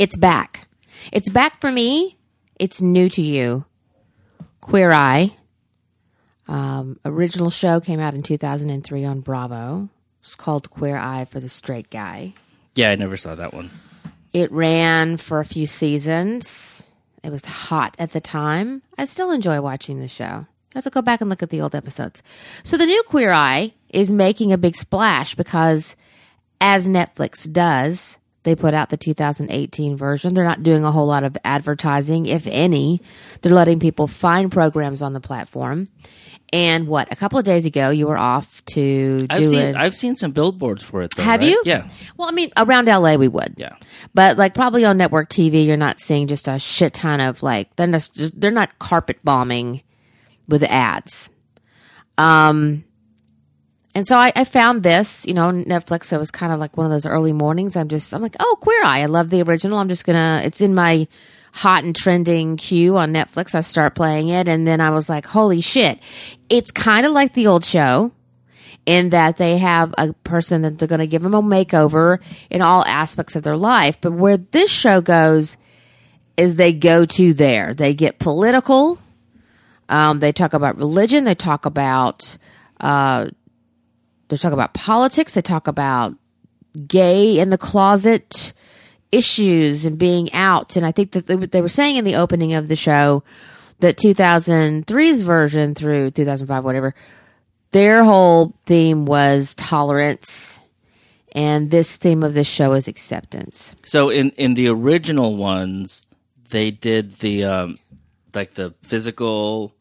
It's back. It's back for me. It's new to you. Queer Eye. Um, original show came out in 2003 on Bravo. It's called Queer Eye for the Straight Guy. Yeah, I never saw that one. It ran for a few seasons. It was hot at the time. I still enjoy watching the show. You have to go back and look at the old episodes. So the new Queer Eye is making a big splash because, as Netflix does, they put out the 2018 version. They're not doing a whole lot of advertising, if any. They're letting people find programs on the platform. And what? A couple of days ago, you were off to I've do seen it. I've seen some billboards for it. Though, Have right? you? Yeah, Well, I mean, around LA, we would. yeah. But like probably on network TV, you're not seeing just a shit ton of like they're not just, they're not carpet bombing with ads. Um, and so I, I found this, you know, Netflix. It was kind of like one of those early mornings. I'm just I'm like, oh, Queer Eye. I love the original. I'm just gonna. It's in my hot and trending queue on Netflix. I start playing it, and then I was like, holy shit! It's kind of like the old show in that they have a person that they're going to give them a makeover in all aspects of their life. But where this show goes is they go to there. They get political. Um, they talk about religion. They talk about uh, they talk about politics. They talk about gay in the closet issues and being out. And I think that they, were saying in the opening of the show that 2003's version through 2005, whatever, their whole theme was tolerance. And this theme of this show is acceptance. So in in the original ones, they did the um, like the physical,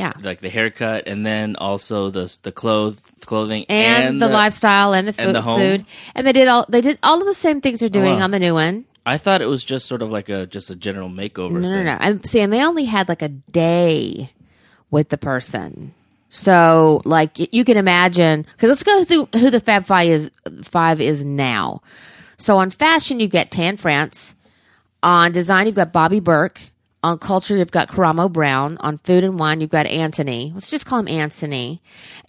Yeah. like the haircut, and then also the the clothes, clothing, And, the, lifestyle and the food, and the food. And they did all they did all of the same things they're oh, doing wow. on the new one. I thought it was just sort of like a just a general makeover. No, no, thing. no. And see, and they only had like a day with the person. So, like, you can imagine, because let's go through who the Fab Five is, five is now. So, on fashion, you've got Tan France. On design, you've got Bobby Berk. On culture, you've got Karamo Brown. On food and wine, you've got Anthony. Let's just call him Anthony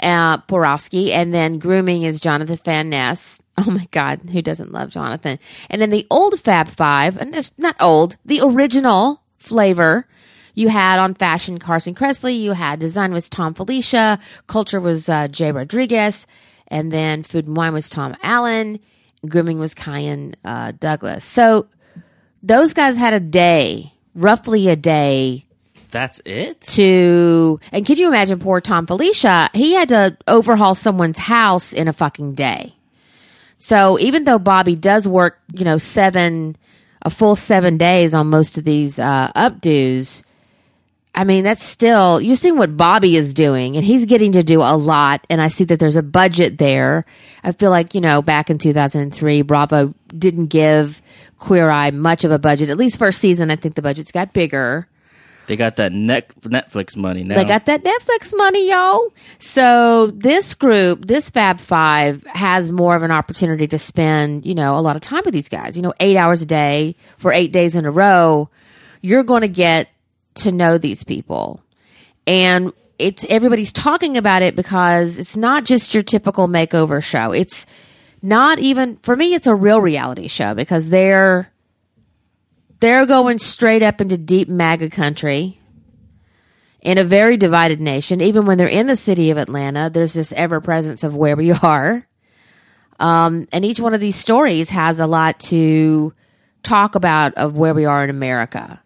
uh, Porowski. And then grooming is Jonathan Van Ness. Oh my God, who doesn't love Jonathan? And then the old Fab Five, and it's not old, the original flavor. You had on fashion Carson Kressley. You had design was Thom Filicia. Culture was uh, Jai Rodriguez. And then food and wine was Tom Allen. Grooming was Kyan uh, Douglas. So those guys had a day, roughly a day That's it. to, and can you imagine poor Thom Filicia? He had to overhaul someone's house in a fucking day. So even though Bobby does work, you know, seven, a full seven days on most of these uh, updos, I mean, that's still, you see what Bobby is doing, and he's getting to do a lot. And I see that there's a budget there. I feel like, you know, back in 2003, Bravo didn't give Queer Eye much of a budget. At least first season, I think the budgets got bigger. They got that net, Netflix money now. They got that Netflix money, y'all. So this group, this Fab Five, has more of an opportunity to spend, you know, a lot of time with these guys. You know, eight hours a day for eight days in a row. You're going to get to know these people, and it's everybody's talking about it because it's not just your typical makeover show. It's not even for me. It's a real reality show because they're they're going straight up into deep MAGA country in a very divided nation. Even when they're in the city of Atlanta, there's this ever presence of where we are. Um, and each one of these stories has a lot to talk about of where we are in America.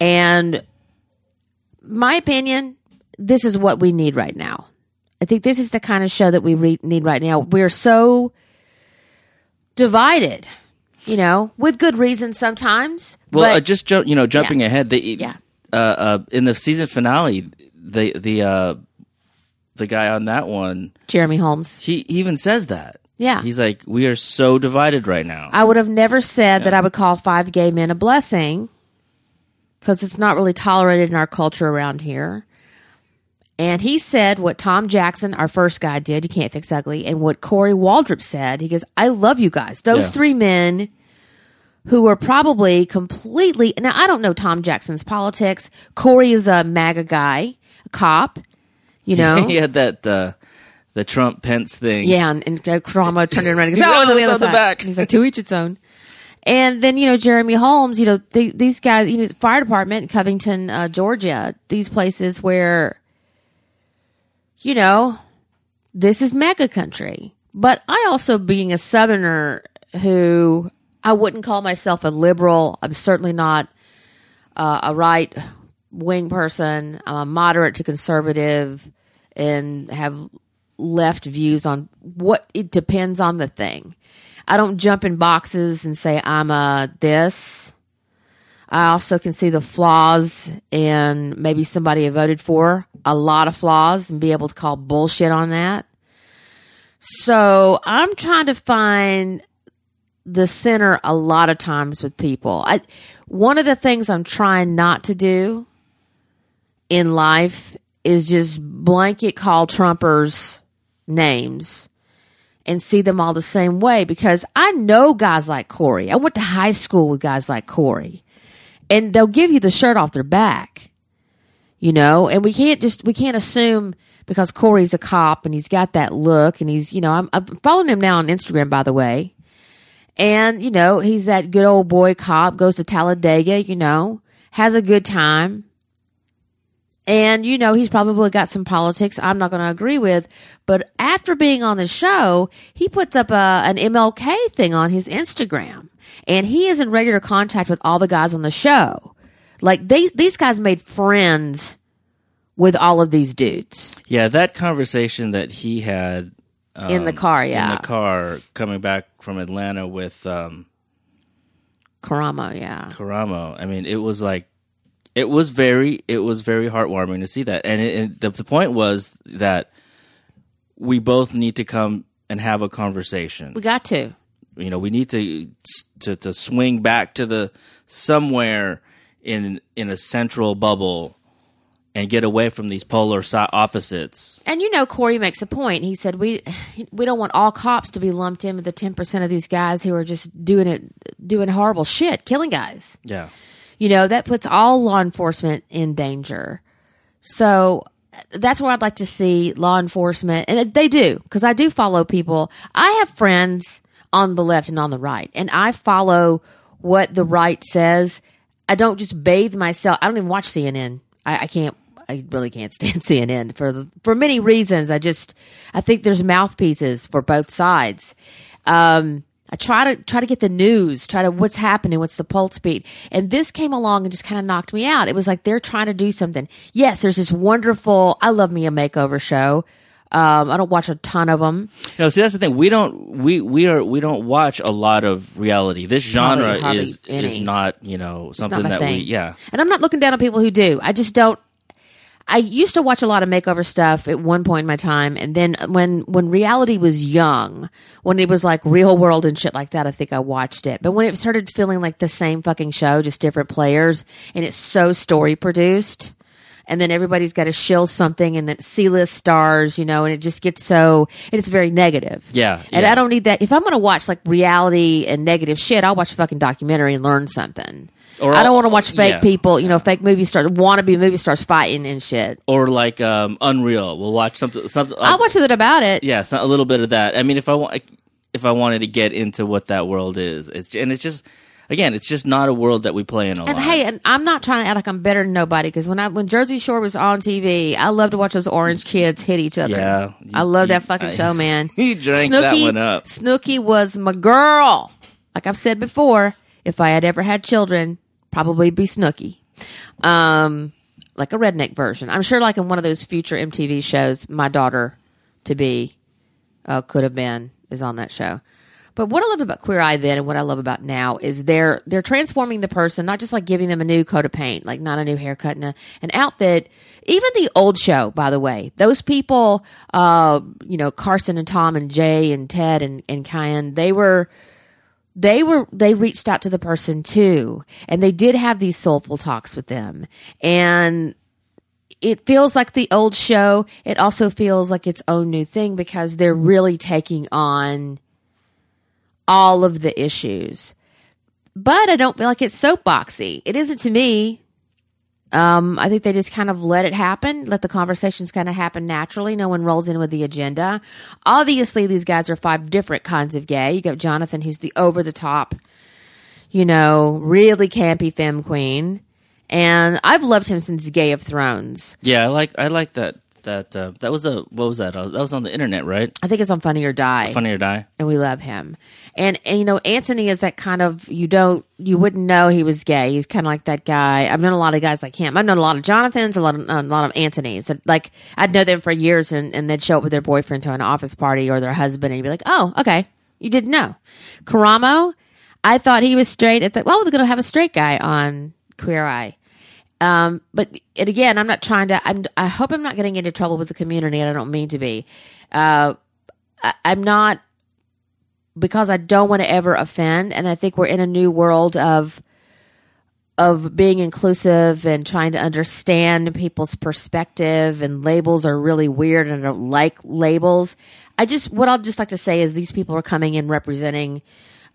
And my opinion, this is what we need right now. I think this is the kind of show that we re- need right now. We're so divided, you know, with good reason sometimes. Well, but uh, just ju- you know, jumping Yeah. ahead, they Yeah. uh, uh, in the season finale, the the uh, the guy on that one, Jeremy Holmes. he, he even says that. Yeah. he's like, we are so divided right now. I would have never said that I would call five gay men a blessing because it's not really tolerated in our culture around here. And he said what Tom Jackson, our first guy, did. You can't fix ugly. And what Corey Waldrop said. He goes, I love you guys. Those Yeah. three men who are probably completely. Now, I don't know Tom Jackson's politics. Corey is a MAGA guy, a cop, you know? he had that uh, the Trump Pence thing. Yeah, and, and uh, turned it around and goes, "Oh, on the "Oh, other it's on the side." back. He's like, "To each its own." And then, you know, Jeremy Holmes, you know, the, these guys, you know, fire department, Covington, uh, Georgia, these places where, you know, this is MAGA country. But I also, being a Southerner who I wouldn't call myself a liberal, I'm certainly not uh, a right wing person. I'm a moderate to conservative and have left views on what it depends on the thing. I don't jump in boxes and say I'm a this. I also can see the flaws in maybe somebody I voted for, a lot of flaws, and be able to call bullshit on that. So I'm trying to find the center a lot of times with people. I, one of the things I'm trying not to do in life is just blanket call Trumpers names and see them all the same way because I know guys like Corey. I went to high school with guys like Corey, and they'll give you the shirt off their back, you know. And we can't just we can't assume because Corey's a cop and he's got that look and he's you know I'm, I'm following him now on Instagram by the way, and you know he's that good old boy cop goes to Talladega, you know, has a good time. And, you know, he's probably got some politics I'm not going to agree with. But after being on the show, he puts up a, an MLK thing on his Instagram. And he is in regular contact with all the guys on the show. Like, these, these guys made friends with all of these dudes. Yeah, that conversation that he had um, In the car, yeah. in the car coming back from Atlanta with um, Karamo, yeah. Karamo. I mean, it was like it was very it was very heartwarming to see that, and, it, and the, the point was that we both need to come and have a conversation. We got to. You know, we need to to to swing back to the somewhere in in a central bubble and get away from these polar si- opposites. And you know, Corey makes a point. He said we we don't want all cops to be lumped in with the ten percent of these guys who are just doing it, doing horrible shit, killing guys. Yeah. You know, that puts all law enforcement in danger. So that's where I'd like to see law enforcement, and they do because I do follow people. I have friends on the left and on the right, and I follow what the right says. I don't just bathe myself. I don't even watch CNN. I, I can't. I really can't stand CNN for the, for many reasons. I just I think there's mouthpieces for both sides. Um, I try to try to get the news, try to what's happening, what's the pulse beat. And this came along and just kind of knocked me out. It was like they're trying to do something. Yes, there's this wonderful. I love me a makeover show. Um, I don't watch a ton of them. No, see that's the thing. We don't we we are we don't watch a lot of reality. This genre Hardly- hardly is any. is not you know something that thing. we yeah. And I'm not looking down on people who do. I just don't. I used to watch a lot of makeover stuff at one point in my time, and then when when reality was young, when it was like real world and shit like that, I think I watched it. But when it started feeling like the same fucking show, just different players, and it's so story produced, and then everybody's got to shill something, and then C list stars, you know, and it just gets so and it's very negative. Yeah, and yeah. I don't need that. If I'm going to watch like reality and negative shit, I'll watch a fucking documentary and learn something. Or I don't want to watch fake yeah, people, you know, fake movie stars, wannabe movie stars fighting and shit. Or like um, Unreal. We'll watch something something. I'll watch it about it. yeah, so a little bit of that. I mean, if I want, if I wanted to get into what that world is, it's and it's just again, it's just not a world that we play in a And lot. hey, and I'm not trying to act like I'm better than nobody because when I when Jersey Shore was on TV, I love to watch those orange kids hit each other. Yeah. I love that fucking I- show, man. You drank that one up. Snooki was my girl. Like I've said before, if I had ever had children, probably be Snooki. Um, like a redneck version. I'm sure, like in one of those future MTV shows, my daughter to be uh, could have been is on that show. But what I love about Queer Eye then, and what I love about now, is they're they're transforming the person, not just like giving them a new coat of paint, like not a new haircut and a, an outfit. Even the old show, by the way, those people, uh, you know, Carson and Thom and Jai and Ted and and Kyan, they were they were they reached out to the person too and they did have these soulful talks with them and it feels like the old show it also feels like its own new thing because they're really taking on all of the issues but i don't feel like it's soapboxy it isn't to me um, I think they just kind of let it happen, let the conversations kind of happen naturally. No one rolls in with the agenda. Obviously, these guys are five different kinds of gay. You got Jonathan, who's the over the top, you know, really campy femme queen. And I've loved him since Gay of Thrones. Yeah, I like I like that that uh, that was a what was that? Uh, that was on the internet, right? I think it's on Funny or Die. Funny or Die. and we love him. And, and you know, Anthony is that kind of you don't you wouldn't know he was gay. He's kind of like that guy. I've known a lot of guys like him. I've known a lot of Jonathans, a lot of a lot of Anthony's. Like I'd know them for years, and, and they'd show up with their boyfriend to an office party or their husband, and you'd be like, oh, okay, you didn't know. Karamo, I thought he was straight. At the well, we're going to have a straight guy on Queer Eye. Um, but again, I'm not trying to. I'm. I hope I'm not getting into trouble with the community, and I don't mean to be. Uh, I, I'm not because I don't want to ever offend, and I think we're in a new world of of being inclusive and trying to understand people's perspective. And labels are really weird, and I don't like labels. I just what I'll just like to say is these people are coming in representing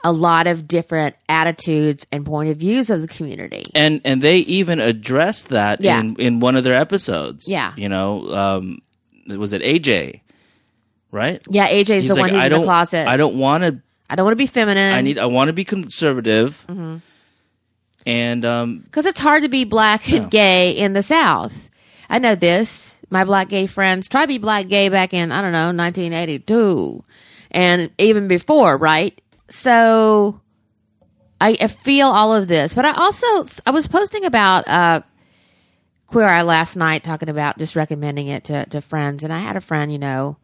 a lot of different attitudes and point of views of the community. And and they even addressed that Yeah. in in one of their episodes. Yeah. You know, um was it AJ? Right? Yeah, AJ is He's the one who's I in the closet. I don't want to I don't want to be feminine. I need I want to be conservative. Mm-hmm. And um because it's hard to be black and gay in the South. I know this. My black gay friends try to be black gay back in I don't know 1982, and even before, right? So I, I feel all of this, but I also I was posting about uh, Queer Eye last night, talking about just recommending it to to friends, and I had a friend, you know.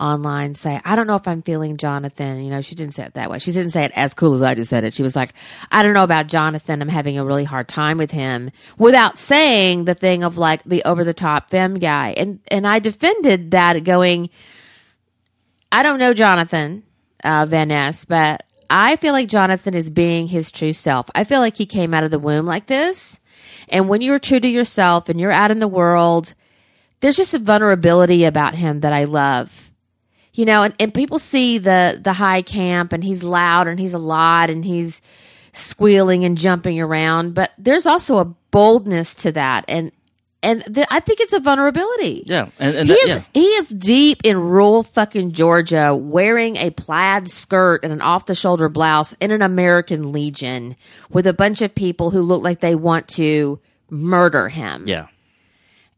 Online say, I don't know if I'm feeling Jonathan. You know, she didn't say it that way. She didn't say it as cool as I just said it. She was like, I don't know about Jonathan. I'm having a really hard time with him without saying the thing of like the over the top femme guy. And, and I defended that going, I don't know Jonathan uh, Van Ness, but I feel like Jonathan is being his true self. I feel like he came out of the womb like this. And when you're true to yourself and you're out in the world, there's just a vulnerability about him that I love. You know, and, and people see the the high camp and he's loud and he's a lot and he's squealing and jumping around, but there's also a boldness to that and and the, I think it's a vulnerability. yeah, and, and He that, is yeah. he is deep in rural fucking Georgia, wearing a plaid skirt and an off the shoulder blouse in an American Legion with a bunch of people who look like they want to murder him. Yeah.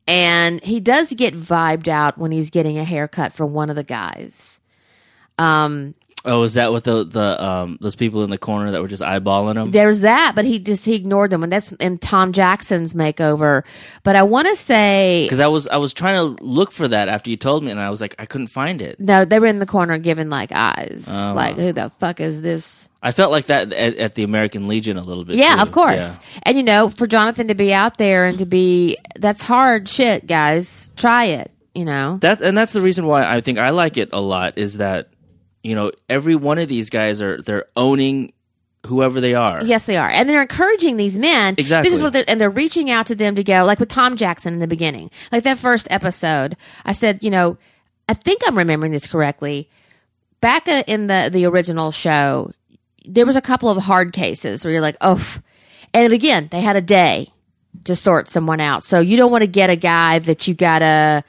And he does get vibed out when he's getting a haircut from one of the guys. Um, Oh, is that what the the um those people in the corner that were just eyeballing him? there's that, but he just he ignored them, and that's in Tom Jackson's makeover. But I want to say Because I was I was trying to look for that after you told me, and I was like I couldn't find it. no, they were in the corner giving like eyes, Oh. like who the fuck is this? I felt like that at, at the American Legion a little bit. Yeah, too. of course. Yeah. And you know, for Jonathan to be out there and to be that's hard shit, guys. Try it. You know. That and that's the reason why I think I like it a lot is that you know every one of these guys are they're owning whoever they are. Yes, they are, and they're encouraging these men. Exactly. This is what they're, and they're reaching out to them to go, like with Tom Jackson in the beginning, like that first episode. I said, you know, I think I'm remembering this correctly. Back uh, in the the original show, there was a couple of hard cases where you're like, oh, and again, they had a day to sort someone out. So you don't want to get a guy that you gotta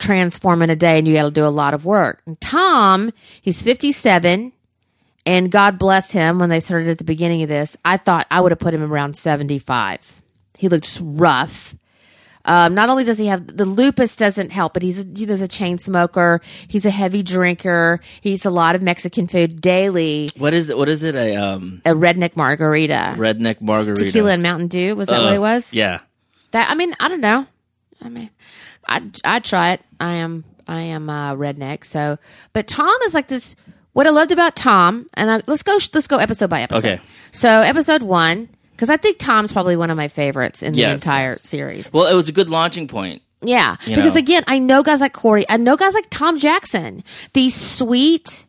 transform in a day and you got to do a lot of work. And Tom, he's 57 and God bless him when they started at the beginning of this. I thought I would have put him around 75. He looks rough. Um, not only does he have the lupus doesn't help, but he's a, you know, he's a chain smoker. He's a heavy drinker. He eats a lot of Mexican food daily. What is it? What is it? A um A redneck margarita, redneck margarita. tequila and Mountain Dew. Was that what Uh, it was? Yeah. That I mean, I don't know. I mean, I I try it. I am I am uh, redneck. So, but Tom is like this. What I loved about Tom, and I, let's go let's go episode by episode. Okay. So episode one, because I think Tom's probably one of my favorites in the Yes. entire series. Well, it was a good launching point. Yeah, You because know. again, I know guys like Corey. I know guys like Tom Jackson. These sweet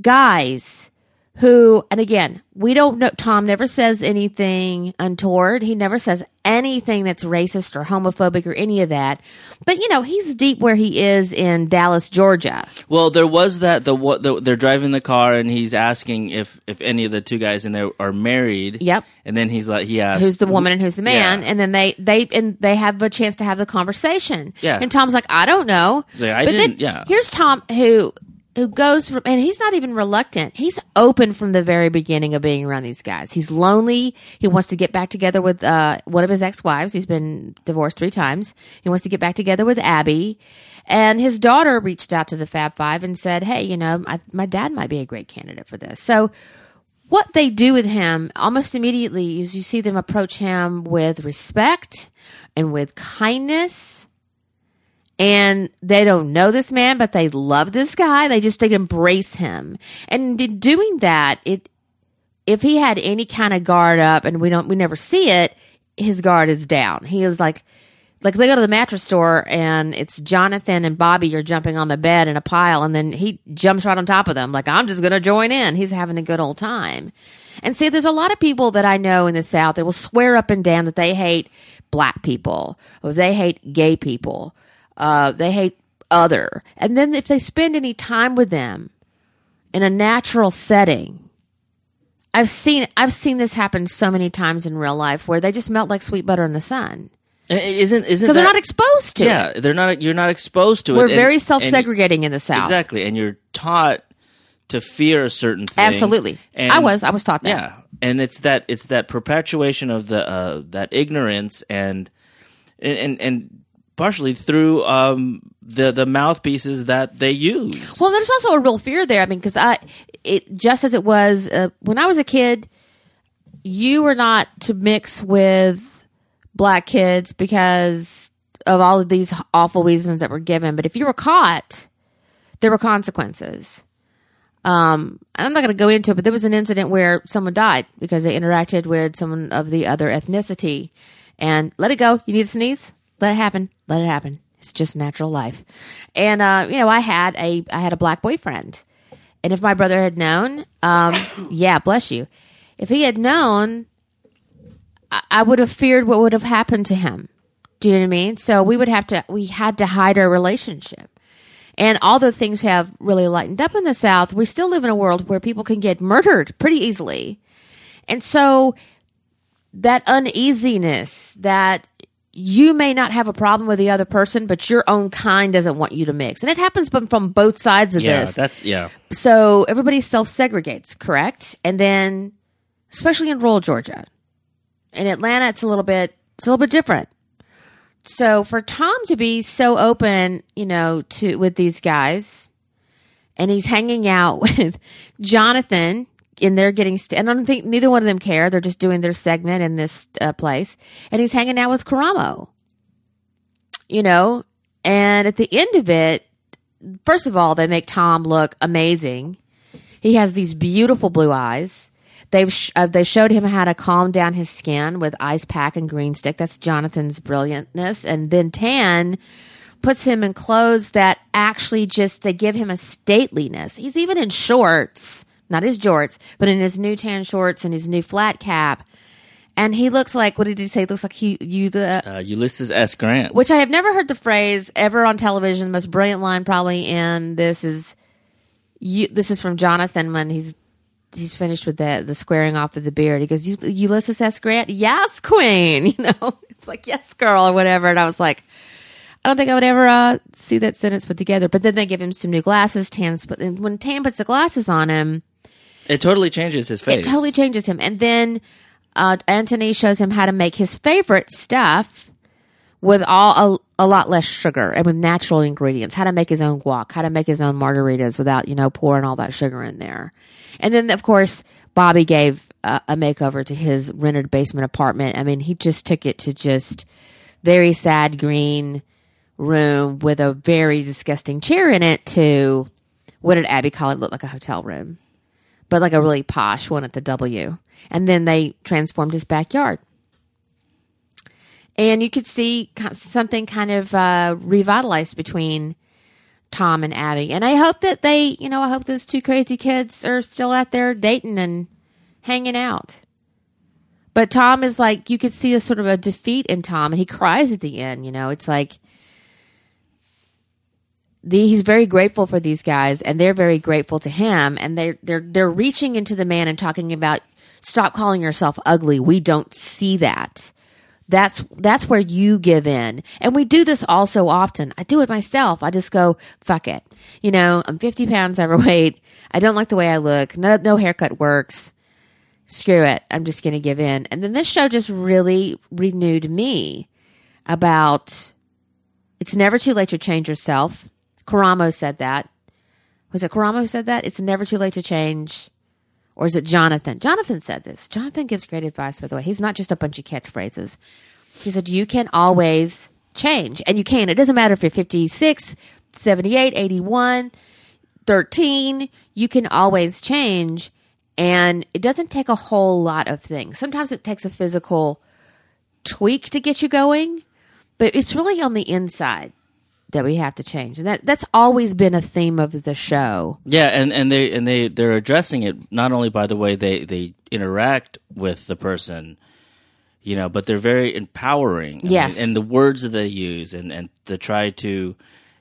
guys who, and again, we don't know. Tom never says anything untoward. He never says anything that's racist or homophobic or any of that. But you know, he's deep where he is in Dallas, Georgia. Well, there was that the what the, they're driving the car and he's asking if if any of the two guys in there are married. Yep. And then he's like he asks Who's the woman and who's the man? Yeah. And then they they and they have a chance to have the conversation. Yeah. And Tom's like, I don't know. Like, I but didn't- then yeah. here's Tom who who goes from, and he's not even reluctant. He's open from the very beginning of being around these guys. He's lonely. He wants to get back together with uh, one of his ex-wives. He's been divorced three times. He wants to get back together with Abby. And his daughter reached out to the Fab Five and said, "Hey, you know, my, my dad might be a great candidate for this." So, what they do with him almost immediately is you see them approach him with respect and with kindness and they don't know this man, but they love this guy. They just they embrace him, and in doing that, it if he had any kind of guard up, and we don't we never see it, his guard is down. He is like like they go to the mattress store and it's Jonathan and Bobby You're jumping on the bed in a pile, and then he jumps right on top of them. Like I'm just gonna join in. He's having a good old time. And see, there's a lot of people that I know in the South that will swear up and down that they hate black people or they hate gay people uh, they hate other. And then if they spend any time with them in a natural setting, I've seen I've seen this happen so many times in real life where they just melt like sweet butter in the sun Isn't isn't because they're not exposed to Yeah, it. they're not. You're not exposed to it. We're and- very self-segregating in the South. Exactly, and you're taught to fear a certain thing. Absolutely, And- I was I was taught that. Yeah, and it's that it's that perpetuation of the uh, that ignorance and and and, and partially through um, the the mouthpieces that they use. Well, there's also a real fear there. I mean, because I, it just as it was uh, when I was a kid, you were not to mix with black kids because of all of these awful reasons that were given. But if you were caught, there were consequences. Um, and I'm not going to go into it, but there was an incident where someone died because they interacted with someone of the other ethnicity. And let it go. You need to sneeze? Let it happen. Let it happen. It's just natural life. And uh, you know, I had a I had a black boyfriend, and if my brother had known, um, yeah, bless you, if he had known, I, I would have feared what would have happened to him. Do you know what I mean? So we would have to we had to hide our relationship. And although things have really lightened up in the South, we still live in a world where people can get murdered pretty easily. And so that uneasiness that you may not have a problem with the other person, but your own kind doesn't want you to mix. And it happens from, from both sides of yeah, this. that's yeah. So everybody self segregates, correct? And then, especially in rural Georgia, in Atlanta, it's a little bit it's a little bit different. So for Tom to be so open, you know, to with these guys, and he's hanging out with Jonathan, and they're getting. St- and I don't think neither one of them care. They're just doing their segment in this uh, place, and he's hanging out with Karamo. You know, and at the end of it, first of all, they make Tom look amazing. He has these beautiful blue eyes. They've sh- uh, they showed him how to calm down his skin with ice pack and green stick. That's Jonathan's brilliantness. And then Tan puts him in clothes that actually just they give him a stateliness. He's even in shorts, not his jorts, but in his new tan shorts and his new flat cap. And he looks like what did he say? He looks like he you the Uh, Ulysses S. Grant. which I have never heard the phrase ever on television. The most brilliant line probably in this is you. This is from Jonathan when he's he's finished with the the squaring off of the beard. He goes, "You- "Ulysses S. Grant, yes, Queen." You know, it's like yes, girl, or whatever. And I was like, I don't think I would ever uh, see that sentence put together. But then they give him some new glasses. tan. and when Tan puts the glasses on him, It totally changes his face. it totally changes him. And then uh, Anthony shows him how to make his favorite stuff with all a, a lot less sugar and with natural ingredients. How to make his own guac, how to make his own margaritas without you know pouring all that sugar in there. And then of course Bobby gave uh, a makeover to his rented basement apartment. I mean, he just took it to just very sad green room with a very disgusting chair in it to what did Abby call it? Looked like a hotel room but like a really posh one at the W. And then they transformed his backyard. And you could see something kind of uh, revitalized between Tom and Abby. And I hope that they, you know, I hope those two crazy kids are still out there dating and hanging out. But Tom is like, you could see a sort of a defeat in Tom, and he cries at the end. You know, it's like the, he's very grateful for these guys and they're very grateful to him and they're they're they're reaching into the man and talking about stop calling yourself ugly we don't see that That's that's where you give in. And we do this all so often. I do it myself. I just go, fuck it. You know, I'm 50 pounds overweight. I don't like the way I look. No, no haircut works. Screw it. I'm just to give in. And then this show just really renewed me about it's never too late to change yourself. Karamo said that. Was it Karamo who said that? It's never too late to change. Or is it Jonathan? Jonathan said this. Jonathan gives great advice, by the way. He's not just a bunch of catchphrases. He said, You can always change. And you can. It doesn't matter if you're 56, 78, 81, 13. You can always change. And it doesn't take a whole lot of things. Sometimes it takes a physical tweak to get you going, but it's really on the inside that we have to change. And that that's always been a theme of the show. Yeah, and, and they and they they're addressing it not only by the way they they interact with the person, you know, but they're very empowering. I Yes. mean, and the words that they use and and to try to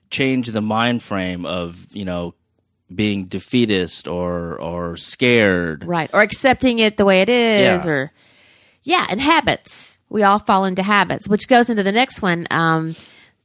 change the mind frame of you know being defeatist or or scared. Right. Or accepting it the way it is Yeah. or yeah, and habits. We all fall into habits, which goes into the next one. Um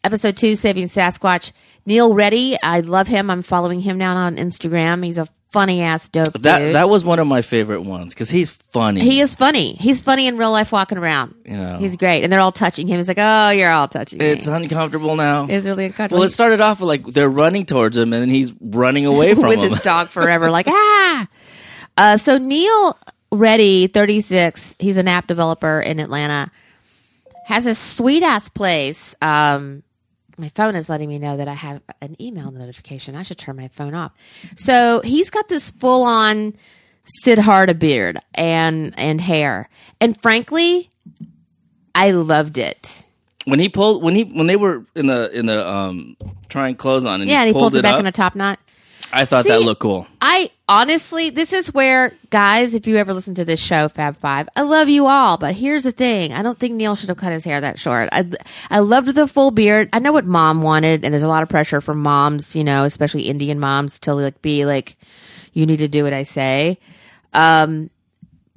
episode 2 Saving Sasquatch. Neil Reddy, I love him. I'm following him now on Instagram. He's a funny ass dope That dude. that was one of my favorite ones because he's funny. he is funny. He's funny in real life walking around. You know. He's great. And they're all touching him. He's like, "Oh, you're all touching me." it's uncomfortable now. It's really uncomfortable. well, it started off with like they're running towards him, and then he's running away from with him. his dog forever, like ah. Uh, so Neil Reddy, thirty six, he's an app developer in Atlanta, has a sweet ass place. Um, my phone is letting me know that I have an email notification. I should turn my phone off. So he's got this full on Siddhartha beard and and hair, and frankly, I loved it. when he pulled when he when they were in the in the um trying clothes on and Yeah, and he pulled pulls it, back up, in a top knot. I thought that looked cool. I honestly, this is where, guys, if you ever listen to this show, Fab Five, I love you all, but here's the thing: I don't think Neil should have cut his hair that short. I, I loved the full beard. I know what mom wanted, and there's a lot of pressure from moms, you know, especially Indian moms, to like be like, you need to do what I say. Um,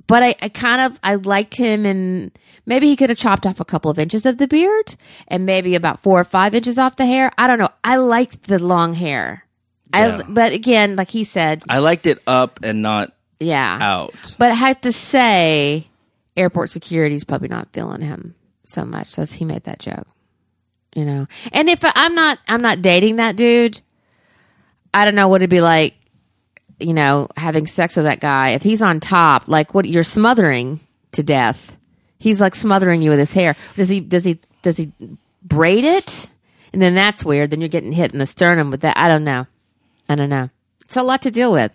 but I, I kind of I liked him, and maybe he could have chopped off a couple of inches of the beard, and maybe about four or five inches off the hair. I don't know. I liked the long hair. Yeah. I, but again, like he said, I liked it up and not yeah. out. But I have to say, airport security's probably not feeling him so much. So he made that joke, you know. And if I'm not, I'm not dating that dude. I don't know what it'd be like, you know, having sex with that guy. If he's on top, like what you're smothering to death. He's like smothering you with his hair. Does he? Does he? Does he braid it? And then that's weird. Then you're getting hit in the sternum with that. I don't know. I don't know. It's a lot to deal with.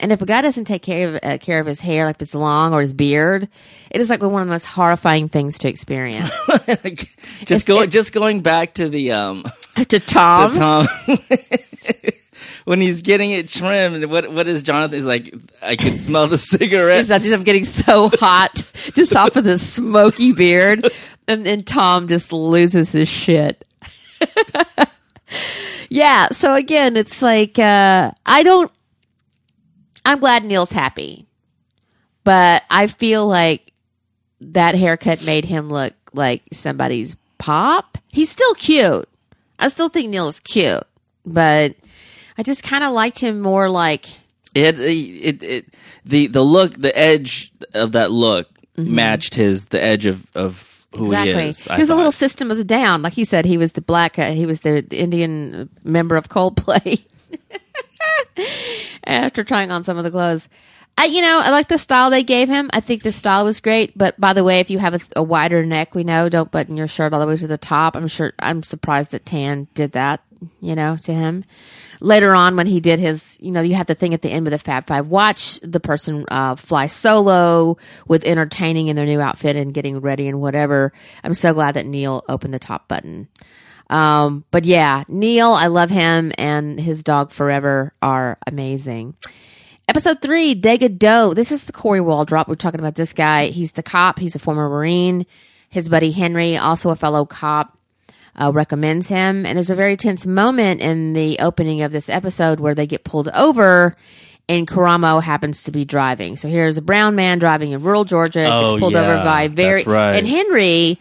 And if a guy doesn't take care of uh, care of his hair, like if it's long or his beard, it is like one of the most horrifying things to experience. just going just going back to the um to Tom, Tom when he's getting it trimmed. What what is Jonathan? He's like, I can smell the cigarette. He's just I'm getting so hot just off of this smoky beard, and then Tom just loses his shit. Yeah. So again, it's like uh, I don't. I'm glad Neil's happy, but I feel like that haircut made him look like somebody's pop. He's still cute. I still think Neil is cute, but I just kind of liked him more like It, it it the the look the edge of that look matched his the edge of of who exactly. he is. I he was a little System of the Down, like he said. He was the black. Uh, he was the, the Indian member of Coldplay. After trying on some of the clothes, I you know I like the style they gave him. I think the style was great. But by the way, if you have a, a wider neck, we know don't button your shirt all the way to the top. I'm sure. I'm surprised that Tan did that. You know, to him. Later on, when he did his, you know, you have the thing at the end with the Fab Five. Watch the person uh, fly solo with entertaining in their new outfit and getting ready and whatever. I'm so glad that Neil opened the top button. Um, but yeah, Neil, I love him and his dog Forever are amazing. Episode three, Dega Don't. This is the Corey Waldrop. We're talking about this guy. He's the cop. He's a former Marine. His buddy Henry, also a fellow cop, uh, recommends him. And there's a very tense moment in the opening of this episode where they get pulled over and Karamo happens to be driving. So here's a brown man driving in rural Georgia, Oh, gets pulled over by very that's right. and Henry.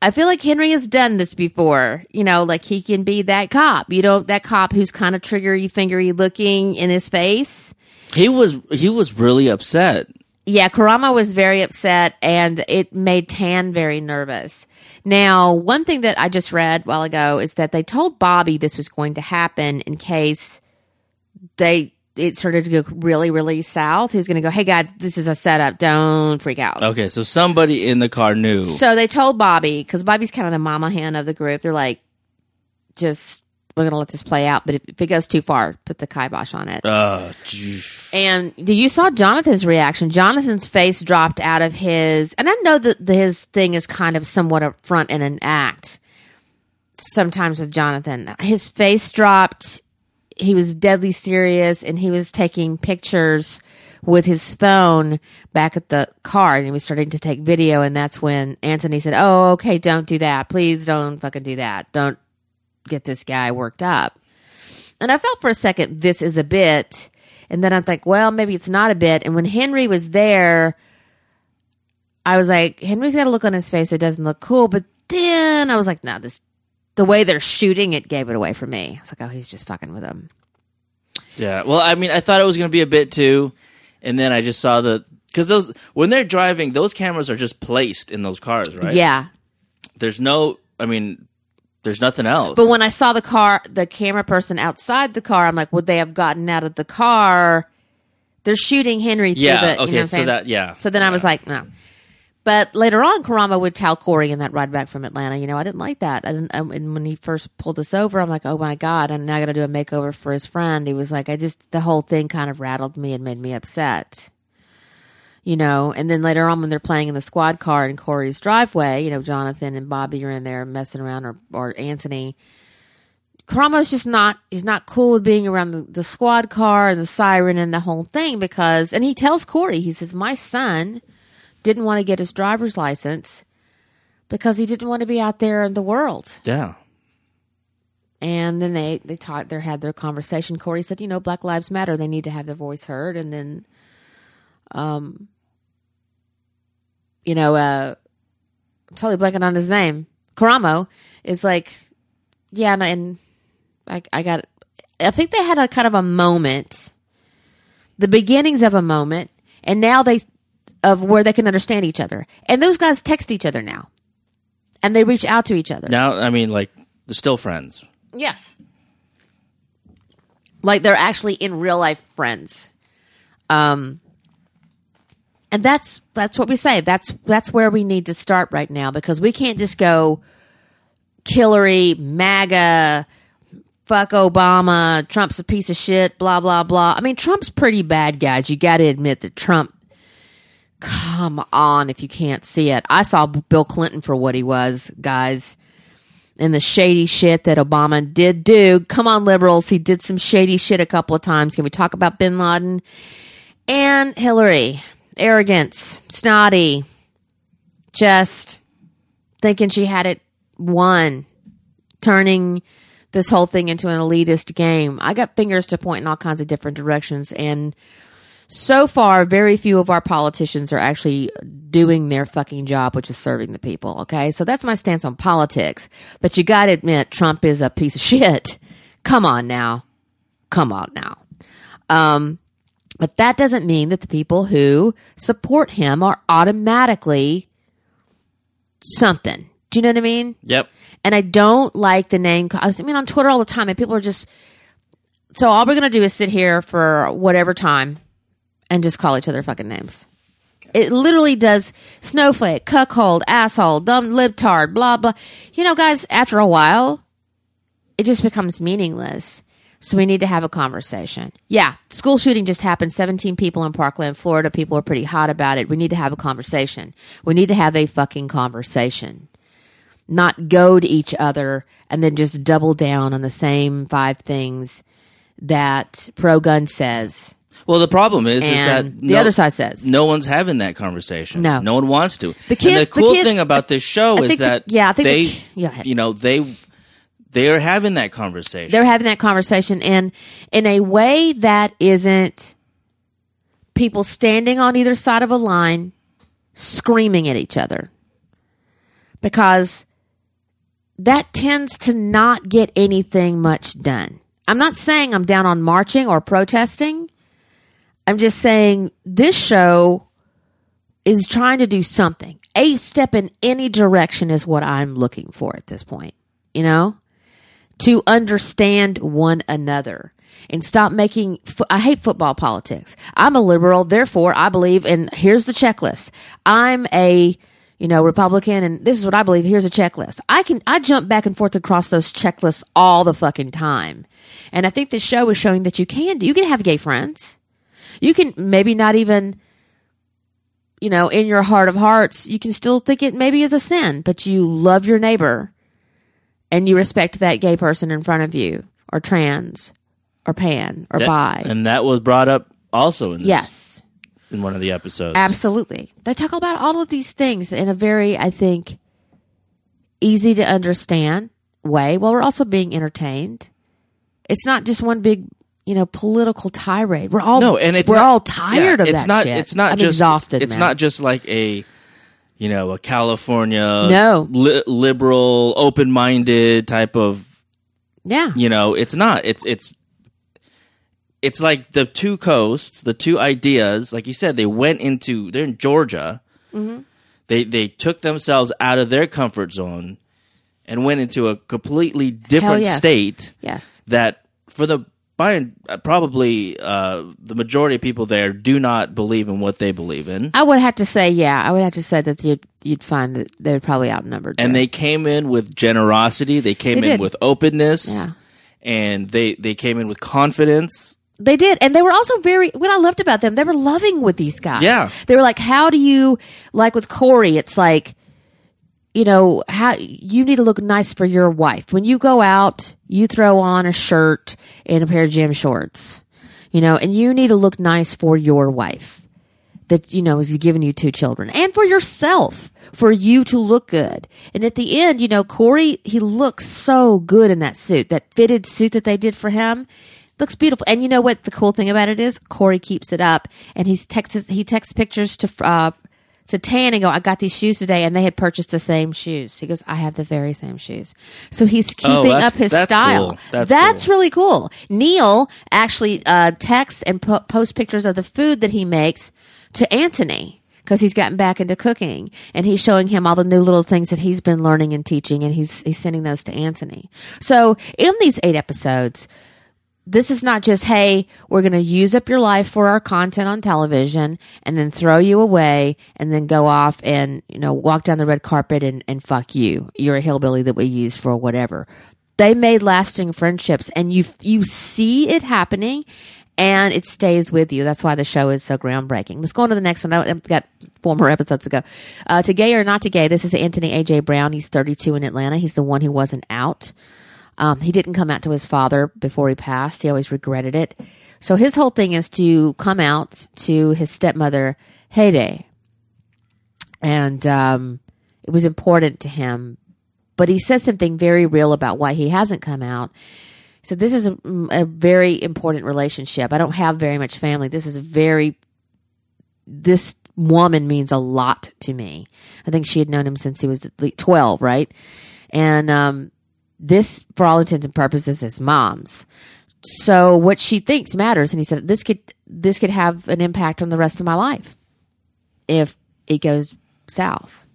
I feel like Henry has done this before. You know, like he can be that cop. You know, that cop who's kind of triggery fingery looking in his face. He was he was really upset. Yeah, Karamo was very upset and it made Tan very nervous. Now, one thing that I just read a while ago is that they told Bobby this was going to happen in case they it started to go really, really south. He was going to go, "Hey, God, this is a setup. Don't freak out." Okay, so somebody in the car knew. So they told Bobby because Bobby's kind of the mama hen of the group. They're like, "Just we're going to let this play out, but if, if it goes too far, put the kibosh on it." Uh. And do you saw Jonathan's reaction? Jonathan's face dropped out of his, and I know that the, his thing is kind of somewhat up front in an act. Sometimes with Jonathan, his face dropped. He was deadly serious, and he was taking pictures with his phone back at the car, and he was starting to take video. And that's when Anthony said, "Oh, okay, don't do that. Please don't fucking do that. Don't get this guy worked up." And I felt for a second this is a bit. And then I'm like, well, maybe it's not a bit. And when Henry was there, I was like, Henry's got a look on his face that doesn't look cool. But then I was like, no, this, the way they're shooting it gave it away for me. I was like, oh, he's just fucking with him. Yeah. Well, I mean, I thought it was going to be a bit too, and then I just saw the because those when they're driving, those cameras are just placed in those cars, right? Yeah. There's no. I mean, there's nothing else. But when I saw the car, the camera person outside the car, I'm like, would they have gotten out of the car? They're shooting Henry through yeah. the. You okay. know what I'm so that yeah. So then I was like, no. But later on, Karamo would tell Corey in that ride back from Atlanta, you know, I didn't like that. I didn't, um, and when he first pulled us over, I'm like, oh my God, I'm now going to do a makeover for his friend. He was like, I just, the whole thing kind of rattled me and made me upset. You know, and then later on when they're playing in the squad car in Corey's driveway, you know, Jonathan and Bobby are in there messing around or, or Anthony. Karamo's just not, he's not cool with being around the, the squad car and the siren and the whole thing because, and he tells Corey, he says, my son, didn't want to get his driver's license because he didn't want to be out there in the world. yeah. And then they they talked, they had their conversation. Corey said, you know, Black Lives Matter. They need to have their voice heard. And then, um, you know, uh, I'm totally blanking on his name. Karamo is like, yeah, and, and I I got. I think they had a kind of a moment, the beginnings of a moment, and now they of where they can understand each other. And those guys text each other now, and they reach out to each other. Now, I mean, like they're still friends. Yes. Like they're actually in real life friends. Um and that's that's what we say. That's that's where we need to start right now because we can't just go Hillary, MAGA, fuck Obama, Trump's a piece of shit, blah blah blah. I mean, Trump's pretty bad, guys. You got to admit that Trump Come on if you can't see it. I saw Bill Clinton for what he was, guys and the shady shit that Obama did do. Come on, liberals. He did some shady shit a couple of times. Can we talk about bin Laden? And Hillary. Arrogance. Snotty. Just thinking she had it won. Turning this whole thing into an elitist game. I got fingers to point in all kinds of different directions. And so far, very few of our politicians are actually doing their fucking job, which is serving the people. Okay. So that's my stance on politics. But you got to admit, Trump is a piece of shit. Come on now. Come on now. Um, but that doesn't mean that the people who support him are automatically something. Do you know what I mean? Yep. And I don't like the name. I mean, on Twitter all the time, and people are just. So all we're gonna do is sit here for whatever time, and just call each other fucking names. It literally does snowflake, cuckold, asshole, dumb libtard, blah blah. You know, guys. After a while, it just becomes meaningless. So we need to have a conversation. Yeah, school shooting just happened. 17 people in Parkland, Florida. People are pretty hot about it. We need to have a conversation. We need to have a fucking conversation. Not goad each other and then just double down on the same five things that pro gun says Well, the problem is, is that the no- other side says. no one's having that conversation. No. no one wants to. The kids- and the the cool kids- thing about this show I is think the- that yeah, I think they, ki- yeah, you know, they they are having that conversation. they're having that conversation and in a way that isn't people standing on either side of a line screaming at each other because that tends to not get anything much done. I'm not saying I'm down on marching or protesting. I'm just saying this show is trying to do something. A step in any direction is what I'm looking for at this point, you know? To understand one another and stop making. I hate football politics. I'm a liberal, therefore I believe and Here's the checklist. I'm a you know Republican, and this is what I believe. Here's a checklist. I can I jump back and forth across those checklists all the fucking time, and I think this show is showing that you can do. You can have gay friends. You can maybe not even. You know, in your heart of hearts, you can still think it maybe is a sin, but you love your neighbor and you respect that gay person in front of you or trans or pan or That- bi. and that was brought up also in this, yes, in one of the episodes. absolutely. They talk about all of these things in a very, I think, easy to understand way while we're also being entertained. It's not just one big, you know, political tirade. We're all no, and it's we're not- all tired yeah, of it's that not, shit. It's not I'm just exhausted. It's man. not just like a, you know, a California No. li- liberal, open minded type of. yeah. You know, it's not. It's it's. It's like the two coasts, the two ideas. Like you said, they went into. They're in Georgia. Mm-hmm. They they took themselves out of their comfort zone, and went into a completely different yes. state Yes. that for the by and uh, probably uh, the majority of people there do not believe in what they believe in, I would have to say, yeah, I would have to say that you'd you'd find that they're probably outnumbered. and there. they came in with generosity. They came They in did. with openness, Yeah. and they they came in with confidence. They did, and they were also very. What I loved about them, they were loving with these guys. Yeah. they were like, "How do you like with Corey?" It's like, you know, how you need to look nice for your wife when you go out. You throw on a shirt and a pair of gym shorts, you know, and you need to look nice for your wife. That you know is giving you two children, and for yourself, for you to look good. And at the end, you know, Corey, he looks so good in that suit, that fitted suit that they did for him looks beautiful. And you know what the cool thing about it is? Corey keeps it up, and he's texts he texts pictures to uh, to Tan and go, "I got these shoes today," and they had purchased the same shoes. He goes, "I have the very same shoes." So he's keeping Oh, up his that's style. cool. That's cool. really cool. Neil actually uh, texts and po- posts pictures of the food that he makes to Antoni. Because he's gotten back into cooking, and he's showing him all the new little things that he's been learning and teaching, and he's he's sending those to Antoni. So in these eight episodes, this is not just, hey, we're going to use up your life for our content on television and then throw you away and then go off and, you know, walk down the red carpet and, and fuck you. You're a hillbilly that we use for whatever. They made lasting friendships and you, you see it happening and it stays with you. That's why the show is so groundbreaking. Let's go on to the next one. I've got four more episodes to go. Uh, to gay or not to gay, this is Anthony A.J. Brown. He's 32 in Atlanta. He's the one who wasn't out. Um, he didn't come out to his father before he passed. He always regretted it. So his whole thing is to come out to his stepmother, Heyday. And um, it was important to him. But he said something very real about why he hasn't come out. So this is a, a very important relationship. I don't have very much family. This is very this woman means a lot to me. I think she had known him since he was at 12, right? And um, this, for all intents and purposes, is mom's. So what she thinks matters. And he said, this could, this could have an impact on the rest of my life if it goes south.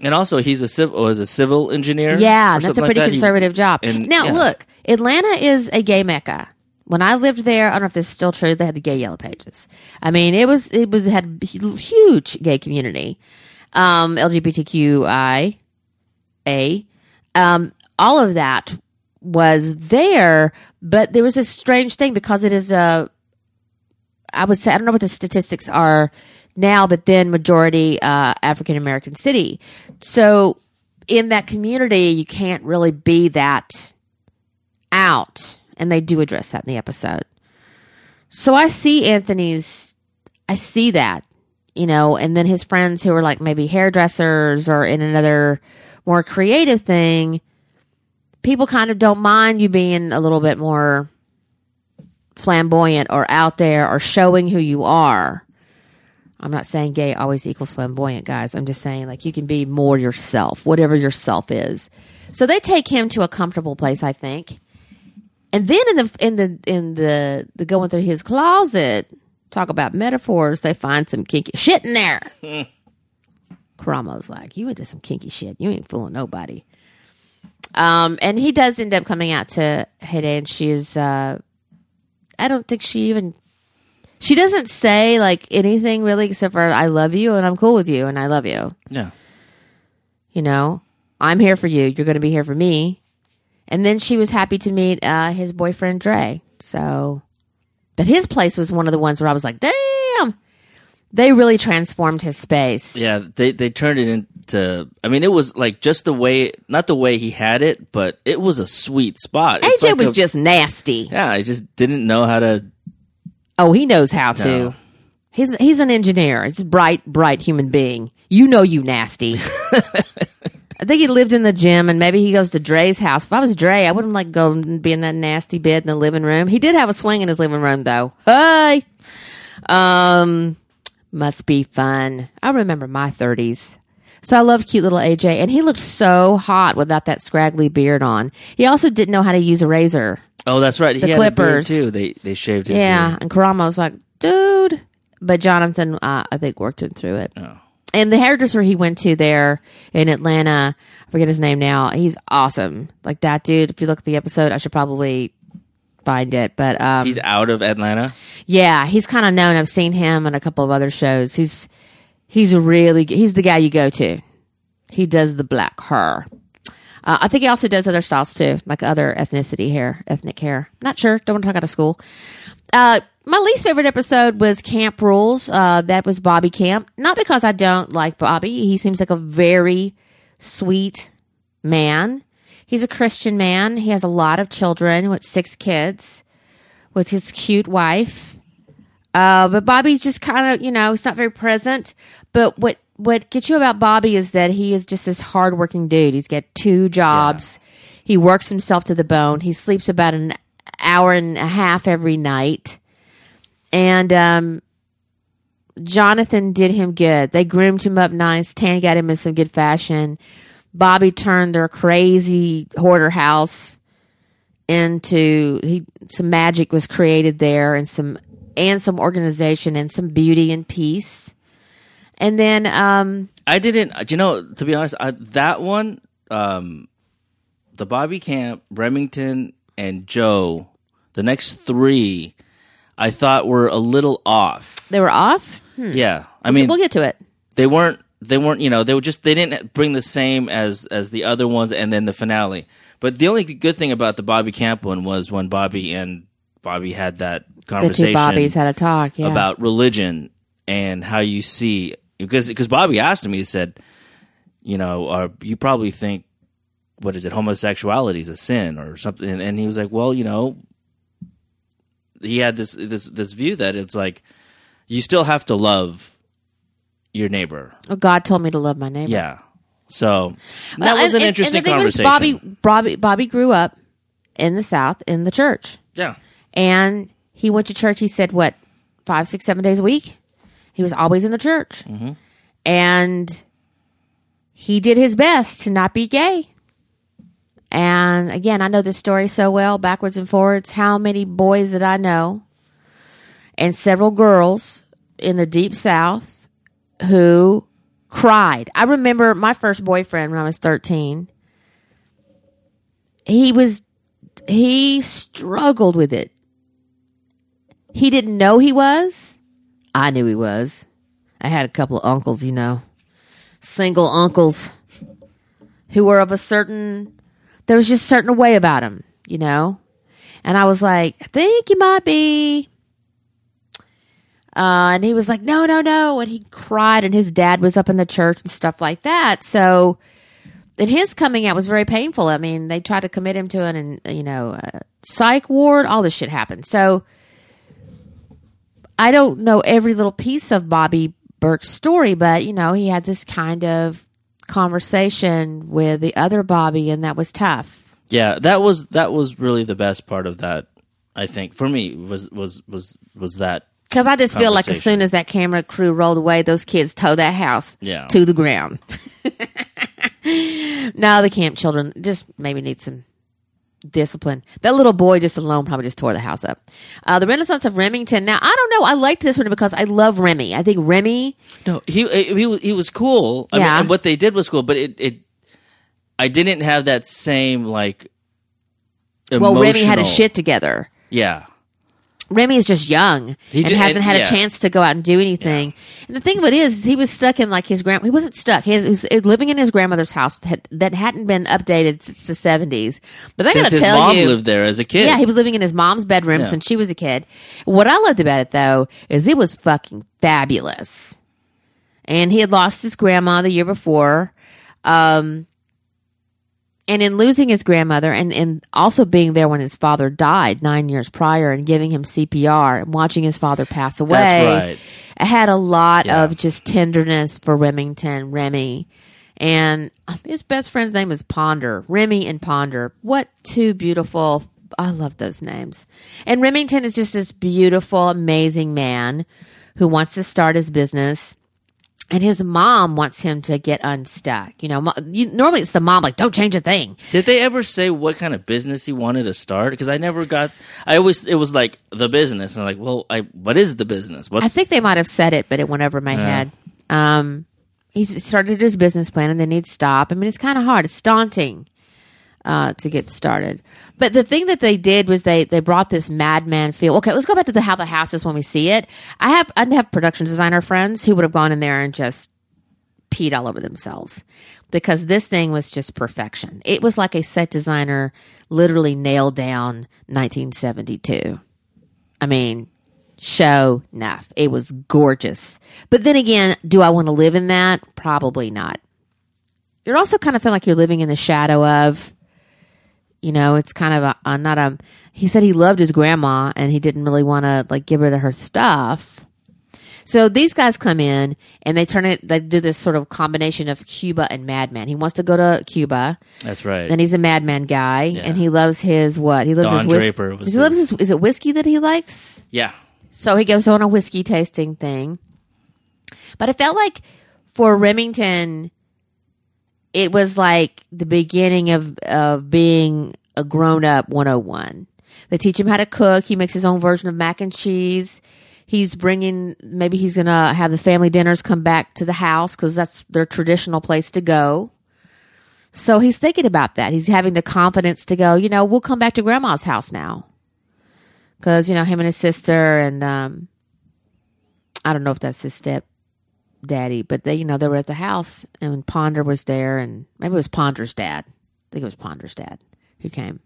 And also, he's a civil was a civil engineer. Yeah, that's a something like pretty that. He- conservative job. and- now, yeah. look, Atlanta is a gay mecca. When I lived there, I don't know if this is still true. They had the gay yellow pages. I mean, it was it was had huge gay community, um, LGBTQI, a, um, all of that was there. But there was this strange thing because it is a, I would say I don't know what the statistics are now, but then majority uh, African American city. So in that community, you can't really be that out, and they do address that in the episode. So I see Anthony's, I see that, you know, and then his friends who are like maybe hairdressers or in another more creative thing, people kind of don't mind you being a little bit more flamboyant or out there or showing who you are. I'm not saying gay always equals flamboyant, guys. I'm just saying like you can be more yourself, whatever yourself is. So they take him to a comfortable place, I think. And then in the in the in the the going through his closet, talk about metaphors, they find some kinky shit in there. Karamo's like, You into some kinky shit. You ain't fooling nobody. Um, and he does end up coming out to Heyday, and she's uh I don't think she even she doesn't say like anything really except for I love you and I'm cool with you and I love you. Yeah. You know, I'm here for you. You're going to be here for me. And then she was happy to meet uh, his boyfriend Dre. So, but his place was one of the ones where I was like, damn, they really transformed his space. Yeah, they they turned it into. I mean, it was like just the way, not the way he had it, but it was a sweet spot. It's AJ like was a- just nasty. Yeah, I just didn't know how to. Oh, he knows how to. He's he's an engineer. He's a bright, bright human being. You know you nasty. I think he lived in the gym, and maybe he goes to Dre's house. If I was Dre, I wouldn't like go and be in that nasty bed in the living room. He did have a swing in his living room, though. Hey, um, must be fun. I remember my thirties. So I loved cute little AJ, and he looked so hot without that scraggly beard on. He also didn't know how to use a razor. Oh, that's right. The he had a beard, Clippers. too. They they shaved his Yeah, beard. and Karamo was like, dude. But Jonathan, uh, I think, worked him through it. Oh. And the hairdresser he went to there in Atlanta, I forget his name now. He's awesome. Like that dude. If you look at the episode, I should probably find it. But um, He's out of Atlanta. yeah, he's kind of known. I've seen him on a couple of other shows. He's he's a really he's the guy you go to. He does the black hair. Uh, I think he also does other styles too, like other ethnicity hair, ethnic hair. Not sure. Don't want to talk out of school. Uh, my least favorite episode was Camp Rules. Uh, that was Bobby Camp. Not because I don't like Bobby. He seems like a very sweet man. He's a Christian man. He has a lot of children with six kids with his cute wife. Uh, but Bobby's just kind of, you know, he's not very present. But what what gets you about Bobby is that he is just this hardworking dude. He's got two jobs. He works himself to the bone. He sleeps about an hour and a half every night. And um, Jonathan did him good. They groomed him up nice. Tanny got him in some good fashion. Bobby turned their crazy hoarder house into he some magic was created there and some and some organization and some beauty and peace. And then um I didn't. You know, to be honest, I, that one, um, the Bobby Camp, Remington, and Joe, the next three, I thought were a little off. they were off. Yeah, I mean, we'll get to it. they weren't. They weren't. You know, they were just. They didn't bring the same as as the other ones, and then the finale. But the only good thing about the Bobby Camp one was when Bobby and Bobby had that conversation The two Bobbies had a talk. Yeah. about religion and how you see because because Bobby asked him, he said, you know, uh, you probably think what is it, homosexuality is a sin or something, and, and he was like, well, you know, he had this this this view that it's like you still have to love your neighbor, Oh, God told me to love my neighbor. yeah. So that Well, was and- an interesting and the thing was. Bobby, Bobby, Bobby grew up in the South in the church, yeah, and he went to church. He said, "What, five, six, seven days a week?" He was always in the church, Mm-hmm. and he did his best to not be gay. And again, I know this story so well, backwards and forwards. How many boys that I know, and several girls in the deep South who cried. I remember my first boyfriend when I was 13. He was, he struggled with it. He didn't know he was. I knew he was. I had a couple of uncles, you know, single uncles who were of a certain, there was just certain way about him, you know? And I was like, I think you might be. Uh, and he was like, no, no, no. And he cried, and his dad was up in the church and stuff like that. So, and his coming out was very painful. I mean, they tried to commit him to an, you know, psych ward. All this shit happened. So, I don't know every little piece of Bobby Berk's story, but you know, he had this kind of conversation with the other Bobby, and that was tough. yeah. That was that was really the best part of that. I think for me was was was was that Because I just feel like as soon as that camera crew rolled away, those kids towed that house Yeah. to the ground. no, the camp children just maybe need some discipline. That little boy just alone probably just tore the house up. Uh, the Renaissance of Remington. Now, I don't know. I liked this one because I love Remy. I think Remy, No, he he was- he was cool. I Yeah. mean, and what they did was cool, but it it I didn't have that same like. well, Remy had his emotional- shit together. Yeah, Remy is just young He and ju- hasn't and- had a chance to go out and do anything. And the thing of it is, he was stuck in like his grand. He wasn't stuck. He was, he was living in his grandmother's house that, that hadn't been updated since the seventies. But I gotta tell mom you, lived there as a kid. yeah, he was living in his mom's bedroom Yeah. since she was a kid. What I loved about it though is it was fucking fabulous. And he had lost his grandma the year before. Um, and in losing his grandmother and, and also being there when his father died nine years prior and giving him CPR and watching his father pass away, That's right. I had a lot Yeah. of just tenderness for Remington, Remy. And um, his best friend's name is Ponder. Remy and Ponder. What two beautiful. I love those names. And Remington is just this beautiful, amazing man who wants to start his business. And his mom wants him to get unstuck. You know, you, normally it's the mom, like, don't change a thing. Did they ever say what kind of business he wanted to start? Because I never got. I always it was like the business, and I'm like, well, I what is the business? What's, I think they might have said it, but it went over my head. Um, he started his business plan and then he'd stop. I mean, it's kind of hard. It's daunting uh, to get started. But the thing that they did was they they brought this Mad Men feel. Okay, let's go back to the how the house is when we see it. I have I have production designer friends who would have gone in there and just peed all over themselves because this thing was just perfection. It was like a set designer literally nailed down 1972. I mean, show enough. It was gorgeous. But then again, do I want to live in that? Probably not. You're also kind of feel like you're living in the shadow of, you know, it's kind of a, a not a. He said he loved his grandma and he didn't really want to like give her of her stuff. So these guys come in and they turn it. They do this sort of combination of Cuba and Mad Men. He wants to go to Cuba, that's right. and he's a Mad Men guy, Yeah. and he loves his what? He loves Don his Draper he loves his-. Is it whiskey that he likes? yeah, So he goes on a whiskey tasting thing. But I felt like for Remington, it was like the beginning of, of being a grown up 101. They teach him how to cook. He makes his own version of mac and cheese. He's bringing, maybe he's going to have the family dinners come back to the house because that's their traditional place to go. So he's thinking about that. He's having the confidence to go, you know, we'll come back to grandma's house now because you know him and his sister and um i don't know if that's his step daddy but they you know they were at the house and ponder was there and maybe it was ponder's dad. I think it was ponder's dad who came.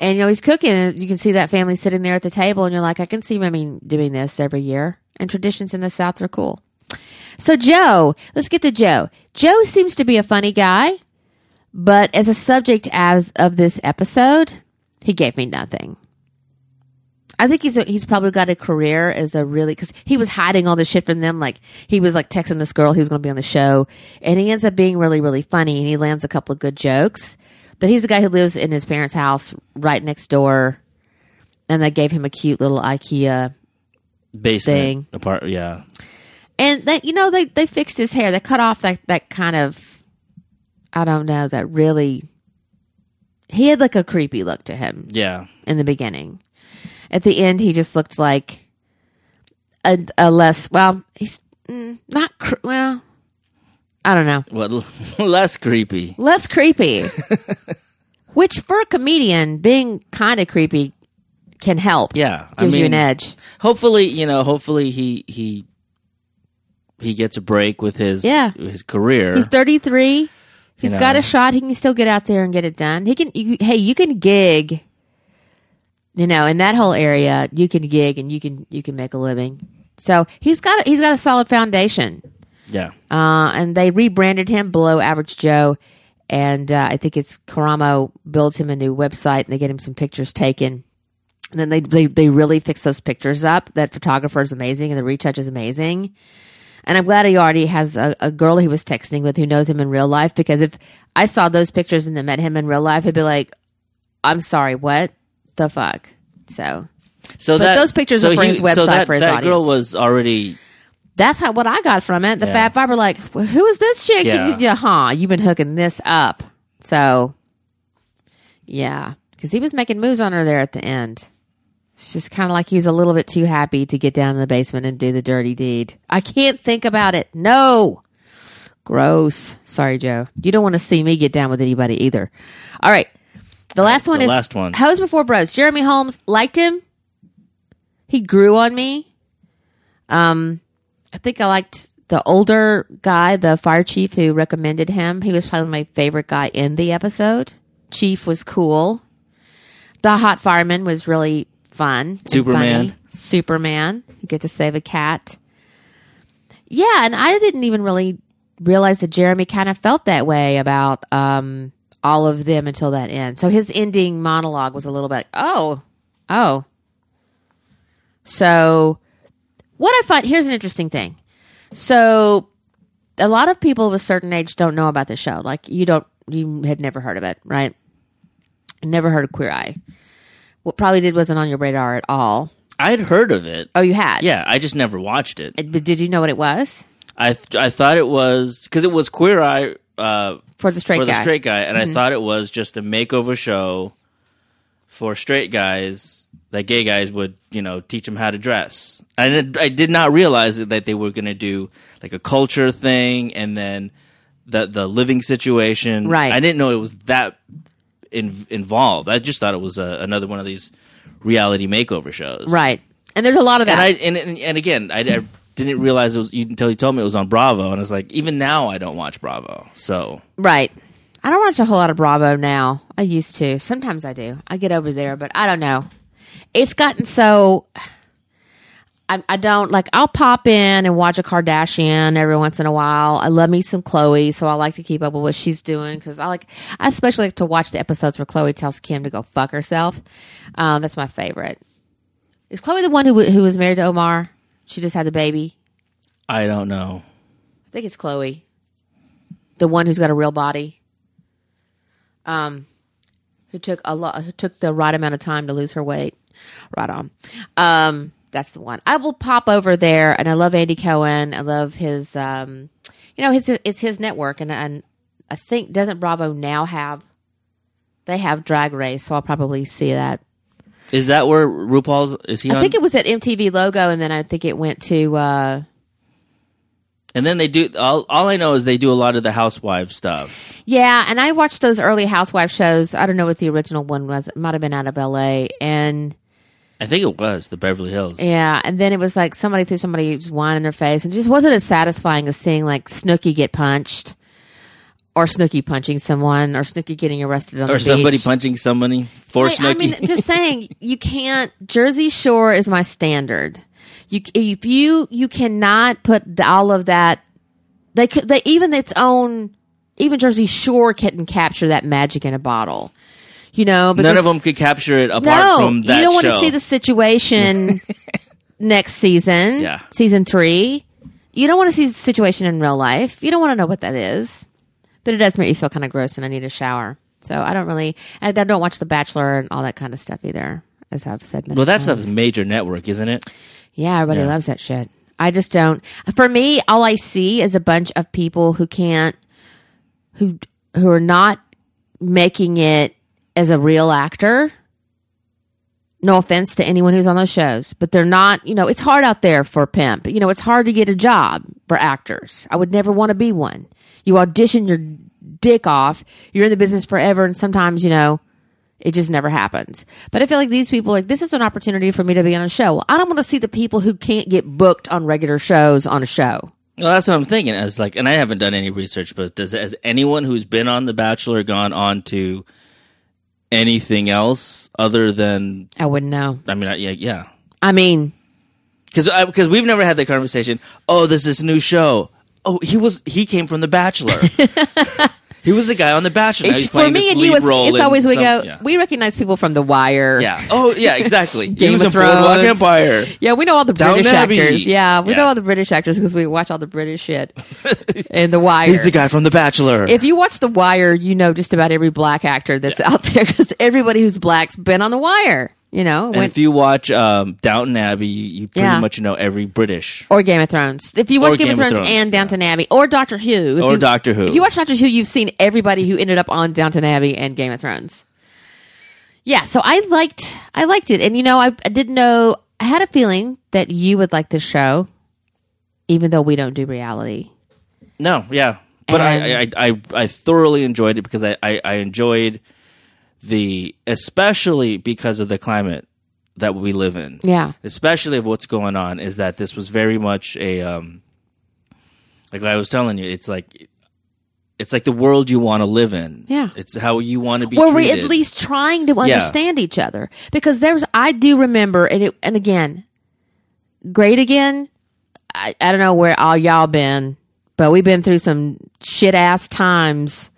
And you know he's cooking and you can see that family sitting there at the table and you're like i can see remy doing this every year. And traditions in the south are cool. So joe let's get to joe. Joe seems to be a funny guy but as a subject as of this episode he gave me nothing I think he's a, he's probably got a career as a really because he was hiding all the shit from them. Like he was like texting this girl he was going to be on the show, and he ends up being really really funny, and he lands a couple of good jokes. But he's the guy who lives in his parents' house right next door, and they gave him a cute little IKEA. basement Thing. apart. Yeah, And they, you know, they they fixed his hair. They cut off that that kind of, I don't know, that really. He had like a creepy look to him. yeah. in the beginning. At the end, he just looked like a, a less well. He's mm, not cr- well. I don't know. Well, less creepy. Less creepy. Which for a comedian, being kind of creepy can help. Yeah, gives I you an edge. Hopefully, you know. Hopefully, he he he gets a break with his Yeah. his career. He's thirty three. He's You got a shot. He can still get out there and get it done. He can. You, hey, you can gig. You know, in that whole area, you can gig and you can you can make a living. So he's got he's got a solid foundation. yeah, uh, and they rebranded him below average joe. And uh, i think it's karamo builds him a new website and they get him some pictures taken. And then they, they they really fix those pictures up. That photographer is amazing and the retouch is amazing. And i'm glad he already has a, a girl he was texting with who knows him in real life because if i saw those pictures and then met him in real life he'd be like i'm sorry what the fuck so So But that those pictures so are for he- his so website that, for his that girl was already That's how what I got from it. The Yeah. Fab Five were like, well, "Who is this chick? Yeah. You, yeah, huh? You've been hooking this up." So, yeah, because he was making moves on her there at the end. It's just kind of like he was a little bit too happy to get down in the basement and do the dirty deed. I can't think about it. No, gross. Sorry, Joe. You don't want to see me get down with anybody either. All right, the last one the is last one. Hose before bros. Jeremy Holmes liked him. He grew on me. Um, I think I liked the older guy, the fire chief who recommended him. He was probably my favorite guy in the episode. Chief was cool. The hot fireman was really fun. Superman. Superman. You get to save a cat. Yeah, and I didn't even really realize that Jeremy kind of felt that way about um, all of them until that end. So his ending monologue was a little bit, oh, oh. So what I find here's an interesting thing. So a lot of people of a certain age don't know about the show. Like you don't you had never heard of it, right? Never heard of Queer Eye. What probably did wasn't on your radar at all. I'd heard of it. Oh, you had. Yeah, I just never watched it. But did you know what it was I th- I thought it was because it was Queer Eye uh, for the straight for guy? Mm-hmm. the straight guy, and I thought it was just a makeover show for straight guys that gay guys would you know teach them how to dress. I did, I did not realize that they were going to do like a culture thing and then the the living situation. Right. I didn't know it was that in, involved. I just thought it was a, another one of these reality makeover shows. Right. And there's a lot of that. And I and, and, and again, I, I didn't realize it was until you told me it was on Bravo, and I was like, even now I don't watch Bravo. So Right. I don't watch a whole lot of Bravo now. I used to. Sometimes I do. I get over there, but I don't know. It's gotten so. I, I don't like. I'll pop in and watch a Kardashian every once in a while. I love me some Khloe, so I like to keep up with what she's doing because I like. I especially like to watch the episodes where Khloe tells Kim to go fuck herself. Um, that's my favorite. Is Khloe the one who who was married to Omar? She just had the baby. I don't know. I think it's Khloe, the one who's got a real body. Um, who took a lot, who took the right amount of time to lose her weight. Right on. Um, that's the one. I will pop over there, and I love Andy Cohen. I love his, um, you know, his it's his network, and and I think doesn't Bravo now have? They have Drag Race, so I'll probably see that. Is that where RuPaul's is he I on? think it was at MTV Logo, and then I think it went to. uh and then they do all. All I know is they do a lot of the housewife stuff. Yeah, and I watched those early housewife shows. I don't know what the original one was. It might have been out of LA. And I think it was the Beverly Hills. yeah, and then it was like somebody threw somebody's wine in their face. And it just wasn't as satisfying as seeing like Snooki get punched or Snooki punching someone or Snooki getting arrested on Or the beach, or somebody punching somebody for Snooki. I mean, just saying, you can't. Jersey Shore is my standard. You, if you, you cannot put all of that. They could, they even its own, even Jersey Shore couldn't capture that magic in a bottle. You know, because None of them could capture it apart no, from that you don't want show. to see the situation next season. Yeah. season three. You don't want to see the situation in real life. You don't want to know what that is. But it does make me feel kind of gross, and I need a shower. So I don't really. I, don't watch The Bachelor and all that kind of stuff either. As I've said many well, that times. stuff's major network, isn't it? Yeah, everybody Yeah. loves that shit. I just don't. For me, all I see is a bunch of people who can't, who who are not making it as a real actor. No offense to anyone who's on those shows, but they're not. You know, it's hard out there for pimp. You know, it's hard to get a job for actors. I would never want to be one. You audition your dick off. You're in the business forever, and sometimes you know it just never happens. But I feel like these people, like, this is an opportunity for me to be on a show. I don't want to see the people who can't get booked on regular shows on a show. Well, that's what I'm thinking. As like, and I haven't done any research, but does has anyone who's been on The Bachelor gone on to anything else other than? I wouldn't know. I mean, I- yeah, yeah. I mean, Because because we've never had that conversation. Oh, there's this new show. Oh, he was he came from The Bachelor. he was the guy on The Bachelor. He's for me and you, it's, it's always we some- go, Yeah. we recognize people from The Wire. yeah. Oh, yeah. Exactly. he Game was of Thrones. Empire. Yeah, we know all the Downton British Abbey. actors. Yeah, we Yeah. know all the British actors because we watch all the British shit and The Wire. He's the guy from The Bachelor. if you watch The Wire, you know just about every black actor that's out there because everybody who's black's been on The Wire. You know, And when- if you watch um, Downton Abbey, you, you pretty Yeah. much know every British or Game of Thrones. If you watch Or Game, of Thrones, and yeah. Downton Abbey or Doctor Who, or you, Doctor Who. If you watch Doctor Who, you've seen everybody who ended up on Downton Abbey and Game of Thrones. Yeah, so I liked I liked it, and you know I, I didn't know I had a feeling that you would like this show, even though we don't do reality. No, yeah, but I, I, I I thoroughly enjoyed it because I, I, I enjoyed the especially because of the climate that we live in. Yeah, especially of what's going on is that this was very much a um like I was telling you, it's like it's like the world you want to live in. Yeah. it's how you want to be. were we treated. at least trying to understand each other? Because there's, I do remember, and it, and again, great again. I, I don't know where all y'all been, but we've been through some shit ass times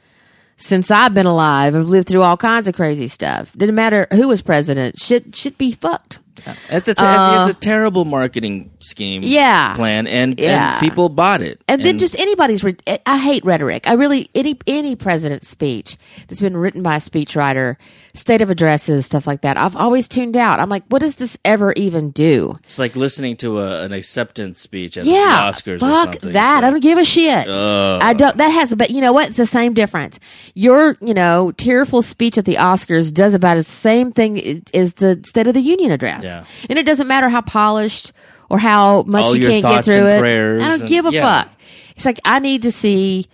since I've been alive. I've lived through all kinds of crazy stuff. Didn't matter who was president. Shit, should be fucked. It's a ter- it's a terrible marketing scheme. Uh, Yeah. plan and Yeah. and people bought it. And, then just anybody's. Re- I hate rhetoric. I really any any president's speech that's been written by a speechwriter, state of addresses, stuff like that. I've always tuned out. I'm like, what does this ever even do? it's like listening to a, an acceptance speech at Yeah, the Oscars or fuck something. that. It's I don't give a shit. Ugh. I don't. That has, but you know what? It's the same difference. Your, you know, tearful speech at the Oscars does about the same thing as- as the State of the Union address, Yeah. And it doesn't matter how polished or how much All you can't get through it. I don't and- give a yeah. fuck. It's like I need to see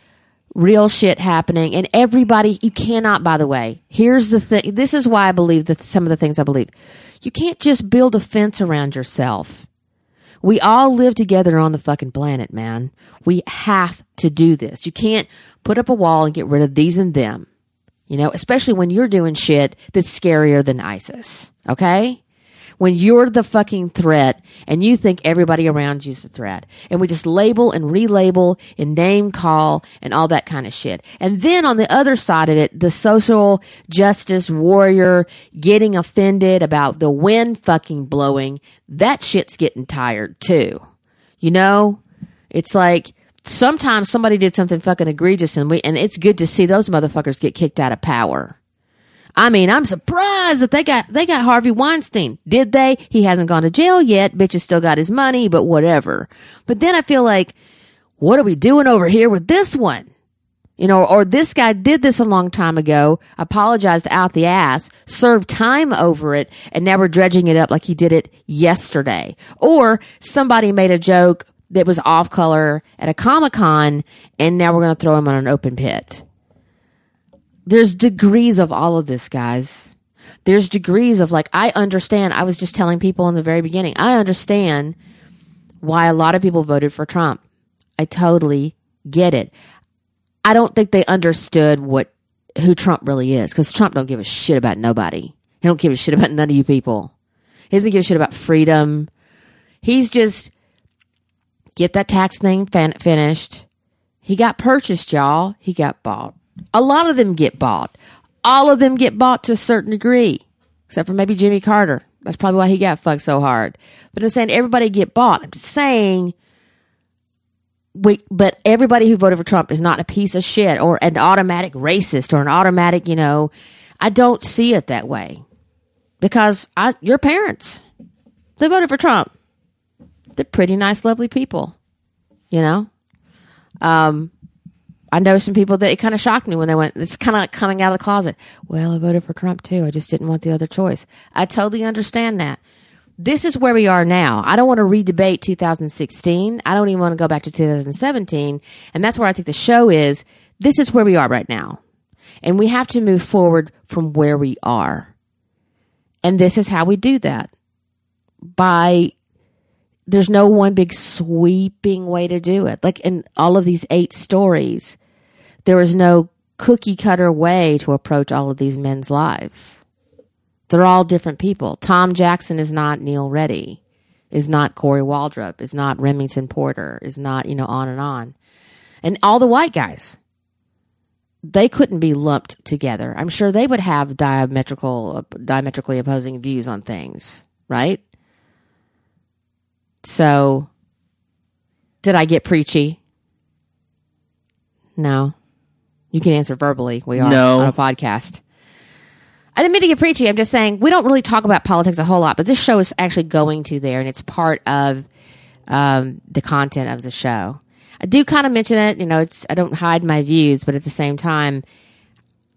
real shit happening, and everybody. You cannot. By the way, here's the thing. This is why I believe that some of the things I believe. You can't just build a fence around yourself. We all live together on the fucking planet, man. We have to do this. You can't put up a wall and get rid of these and them. You know, especially when you're doing shit that's scarier than ISIS. Okay? When you're the fucking threat and you think everybody around you's the threat. And we just label and relabel and name call and all that kind of shit. And then on the other side of it, the social justice warrior getting offended about the wind fucking blowing, that shit's getting tired too. You know? It's like sometimes somebody did something fucking egregious and we and it's good to see those motherfuckers get kicked out of power. I mean, I'm surprised that they got they got Harvey Weinstein. Did they? He hasn't gone to jail yet. Bitch has still got his money, but whatever. But then I feel like, what are we doing over here with this one? You know, or this guy did this a long time ago, apologized out the ass, served time over it, and now we're dredging it up like he did it yesterday. Or somebody made a joke that was off color at a Comic Con, and now we're going to throw him on an open pit there's degrees of all of this, guys. There's degrees of like, I understand. I was just telling people in the very beginning, I understand why a lot of people voted for Trump. I totally get it. I don't think they understood what who Trump really is because Trump don't give a shit about nobody. He don't give a shit about none of you people. He doesn't give a shit about freedom. He's just get that tax thing fin- finished. He got purchased, y'all. He got bought. A lot of them get bought. All of them get bought to a certain degree, except for maybe Jimmy Carter. That's probably why he got fucked so hard. But I'm saying everybody get bought. I'm just saying, we, but everybody who voted for Trump is not a piece of shit or an automatic racist or an automatic, you know. I don't see it that way because I, your parents, they voted for Trump. They're pretty nice, lovely people, you know. Um, I know some people that it kind of shocked me when they went, it's kind of like coming out of the closet. Well, I voted for Trump too. I just didn't want the other choice. I totally understand that. This is where we are now. I don't want to redebate 2016. I don't even want to go back to 2017. And that's where I think the show is. This is where we are right now. And we have to move forward from where we are. And this is how we do that by there's no one big sweeping way to do it. Like in all of these eight stories, there is no cookie cutter way to approach all of these men's lives. They're all different people. Tom Jackson is not Neil Reddy, is not Corey Waldrop, is not Remington Porter, is not, you know, on and on. And all the white guys, they couldn't be lumped together. I'm sure they would have diametrical, diametrically opposing views on things, right? So, did I get preachy? No. You can answer verbally. We are No. on a podcast. I didn't mean to get preachy. I'm just saying we don't really talk about politics a whole lot, but this show is actually going to there, and it's part of um, the content of the show. I do kind of mention it. You know, it's I don't hide my views, but at the same time,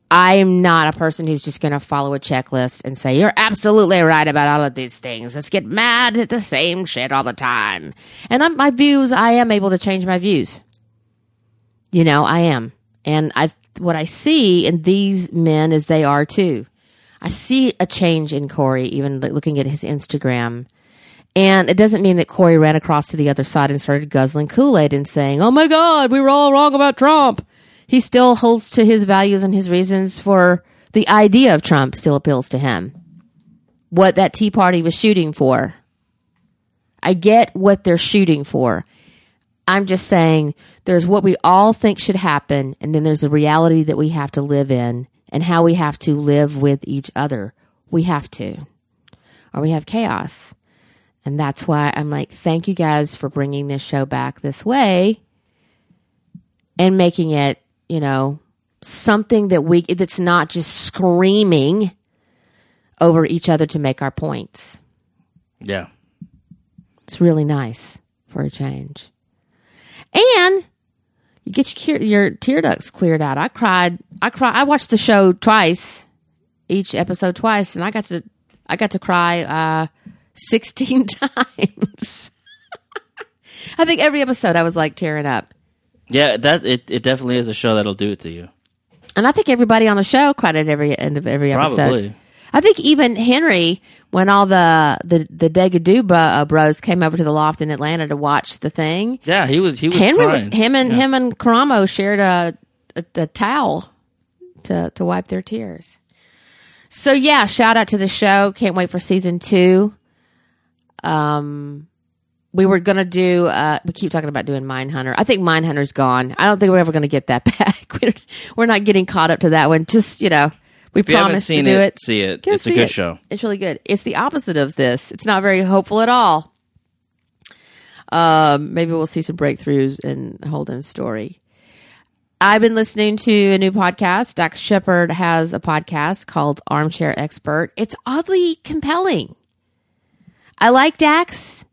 I am not a person who's just going to follow a checklist and say you're absolutely right about all of these things. Let's get mad at the same shit all the time. And I'm, my views, I am able to change my views. You know, I am, and I what I see in these men is they are too. I see a change in Corey, even looking at his Instagram. And it doesn't mean that Corey ran across to the other side and started guzzling Kool Aid and saying, Oh my God, we were all wrong about Trump. He still holds to his values and his reasons for the idea of Trump still appeals to him. What that Tea Party was shooting for. I get what they're shooting for. I'm just saying there's what we all think should happen, and then there's the reality that we have to live in and how we have to live with each other. We have to, or we have chaos. And that's why I'm like, thank you guys for bringing this show back this way and making it, you know, something that we, that's not just screaming over each other to make our points. Yeah. It's really nice for a change. And you get your, your tear ducts cleared out. I cried. I cried. I watched the show twice, each episode twice, and I got to I got to cry uh, sixteen times. I think every episode I was like tearing up, Yeah, that it, it definitely is a show that'll do it to you. and I think everybody on the show cried at every end of every episode. Probably. I think even Henry, when all the the the Degadoo uh, bros came over to the loft in Atlanta to watch the thing, Yeah, he was he was Henry, crying. him and Yeah. him and Karamo shared a, a a towel to to wipe their tears. So yeah, shout out to the show. Can't wait for season two. Um, we were gonna do. Uh, we keep talking about doing Mindhunter. I think Mindhunter's gone. I don't think we're ever gonna get that back. We're, we're not getting caught up to that one. Just you know, we If you haven't to do it, it. see it. Go it's a good it. show. It's really good. It's the opposite of this. It's not very hopeful at all. Um, maybe we'll see some breakthroughs in Holden's story. I've been listening to a new podcast. Dax Shepard has a podcast called Armchair Expert. It's oddly compelling. I like Dax.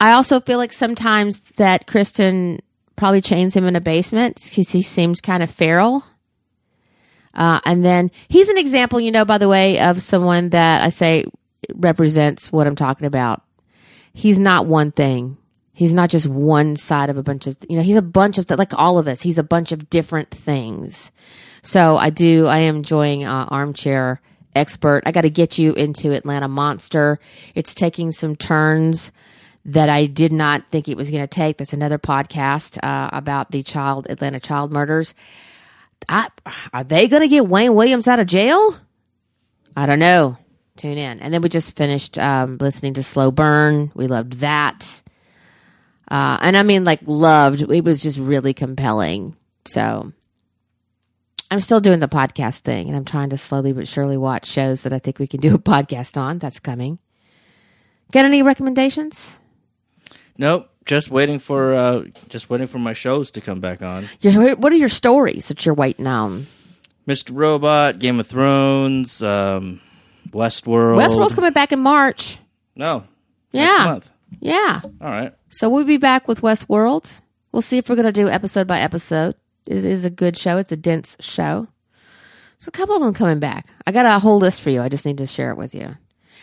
I also feel like sometimes that Kristen probably chains him in a basement because he seems kind of feral. Uh, and then he's an example, you know, by the way, of someone that I say represents what I'm talking about. He's not one thing. He's not just one side of a bunch of, you know, he's a bunch of, th- like all of us, he's a bunch of different things. So I do, I am enjoying uh, Armchair Expert. I got to get you into Atlanta Monster. It's taking some turns that I did not think it was going to take. That's another podcast uh, about the child, Atlanta child murders. I, are they going to get Wayne Williams out of jail? I don't know. Tune in. And then we just finished um, listening to Slow Burn. We loved that. Uh, and I mean, like, loved. It was just really compelling. So I'm still doing the podcast thing, and I'm trying to slowly but surely watch shows that I think we can do a podcast on. That's coming. Got any recommendations? Nope. Just waiting for uh just waiting for my shows to come back on. What are your stories that you're waiting on? Mr. Robot, Game of Thrones, um Westworld. Westworld's coming back in March. No. Yeah. month. Yeah. All right. So we'll be back with Westworld. We'll see if we're going to do episode by episode. It is a good show. It's a dense show. So a couple of them coming back. I got a whole list for you. I just need to share it with you.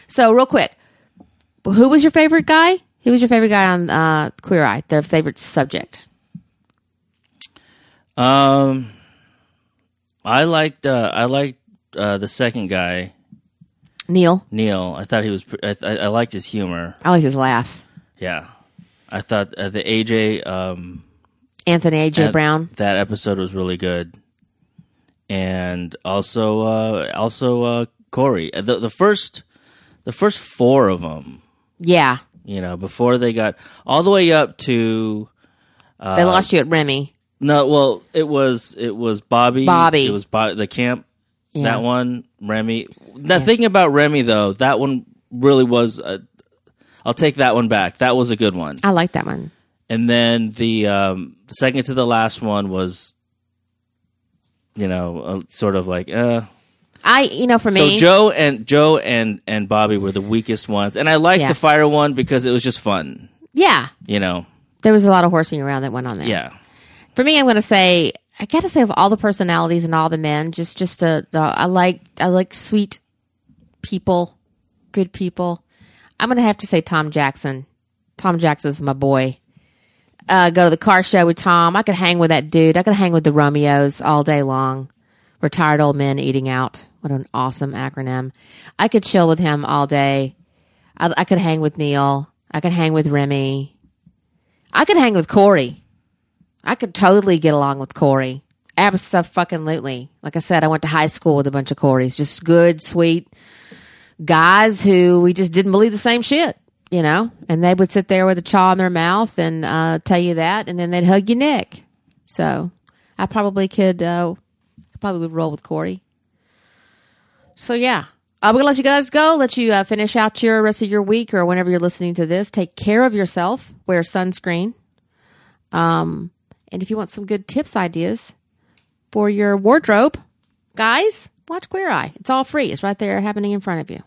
So real quick, who was your favorite guy? Who was your favorite guy on uh, Queer Eye? Their favorite subject? Um I liked uh I liked uh the second guy, Neil. Neil. I thought he was pr- I, I, I liked his humor. I like his laugh. Yeah. I thought uh, the AJ um Anthony A. J. that- Brown. That episode was really good. And also uh also uh Corey. The the first the first four of them, Yeah. You know, before they got all the way up to They lost you at Remy. No, well, it was it was Bobby. Bobby. It was Bo- the camp. Yeah. That one, Remy. Now thinking about Remy though, that one really was. A, I'll take that one back. That was a good one. I like that one. And then the um, the second to the last one was, you know, uh, sort of like, uh, I, you know, for me. So Joe and Joe and and Bobby were the weakest ones, and I liked Yeah. the fire one because it was just fun. yeah, You know, there was a lot of horsing around that went on there. yeah. For me, I'm going to say I got to say of all the personalities and all the men, just just a, the I like I like sweet people, good people. I'm going to have to say Tom Jackson. Tom Jackson's my boy. Uh, go to the car show with Tom. I could hang with that dude. I could hang with the Romeos all day long. Retired old men eating out. What an awesome acronym. I could chill with him all day. I, I could hang with Neil. I could hang with Remy. I could hang with Corey. I could totally get along with Corey. Absolutely. Like I said, I went to high school with a bunch of Corys. Just good, sweet guys who we just didn't believe the same shit, you know? And they would sit there with a chaw in their mouth and uh, tell you that, and then they'd hug your neck. So I probably could, uh, probably would roll with Corey. So yeah. I'm going to let you guys go, let you uh, finish out your rest of your week or whenever you're listening to this. Take care of yourself. Wear sunscreen. Um, and if you want some good tips ideas for your wardrobe, guys, watch Queer Eye. It's all free. It's right there happening in front of you.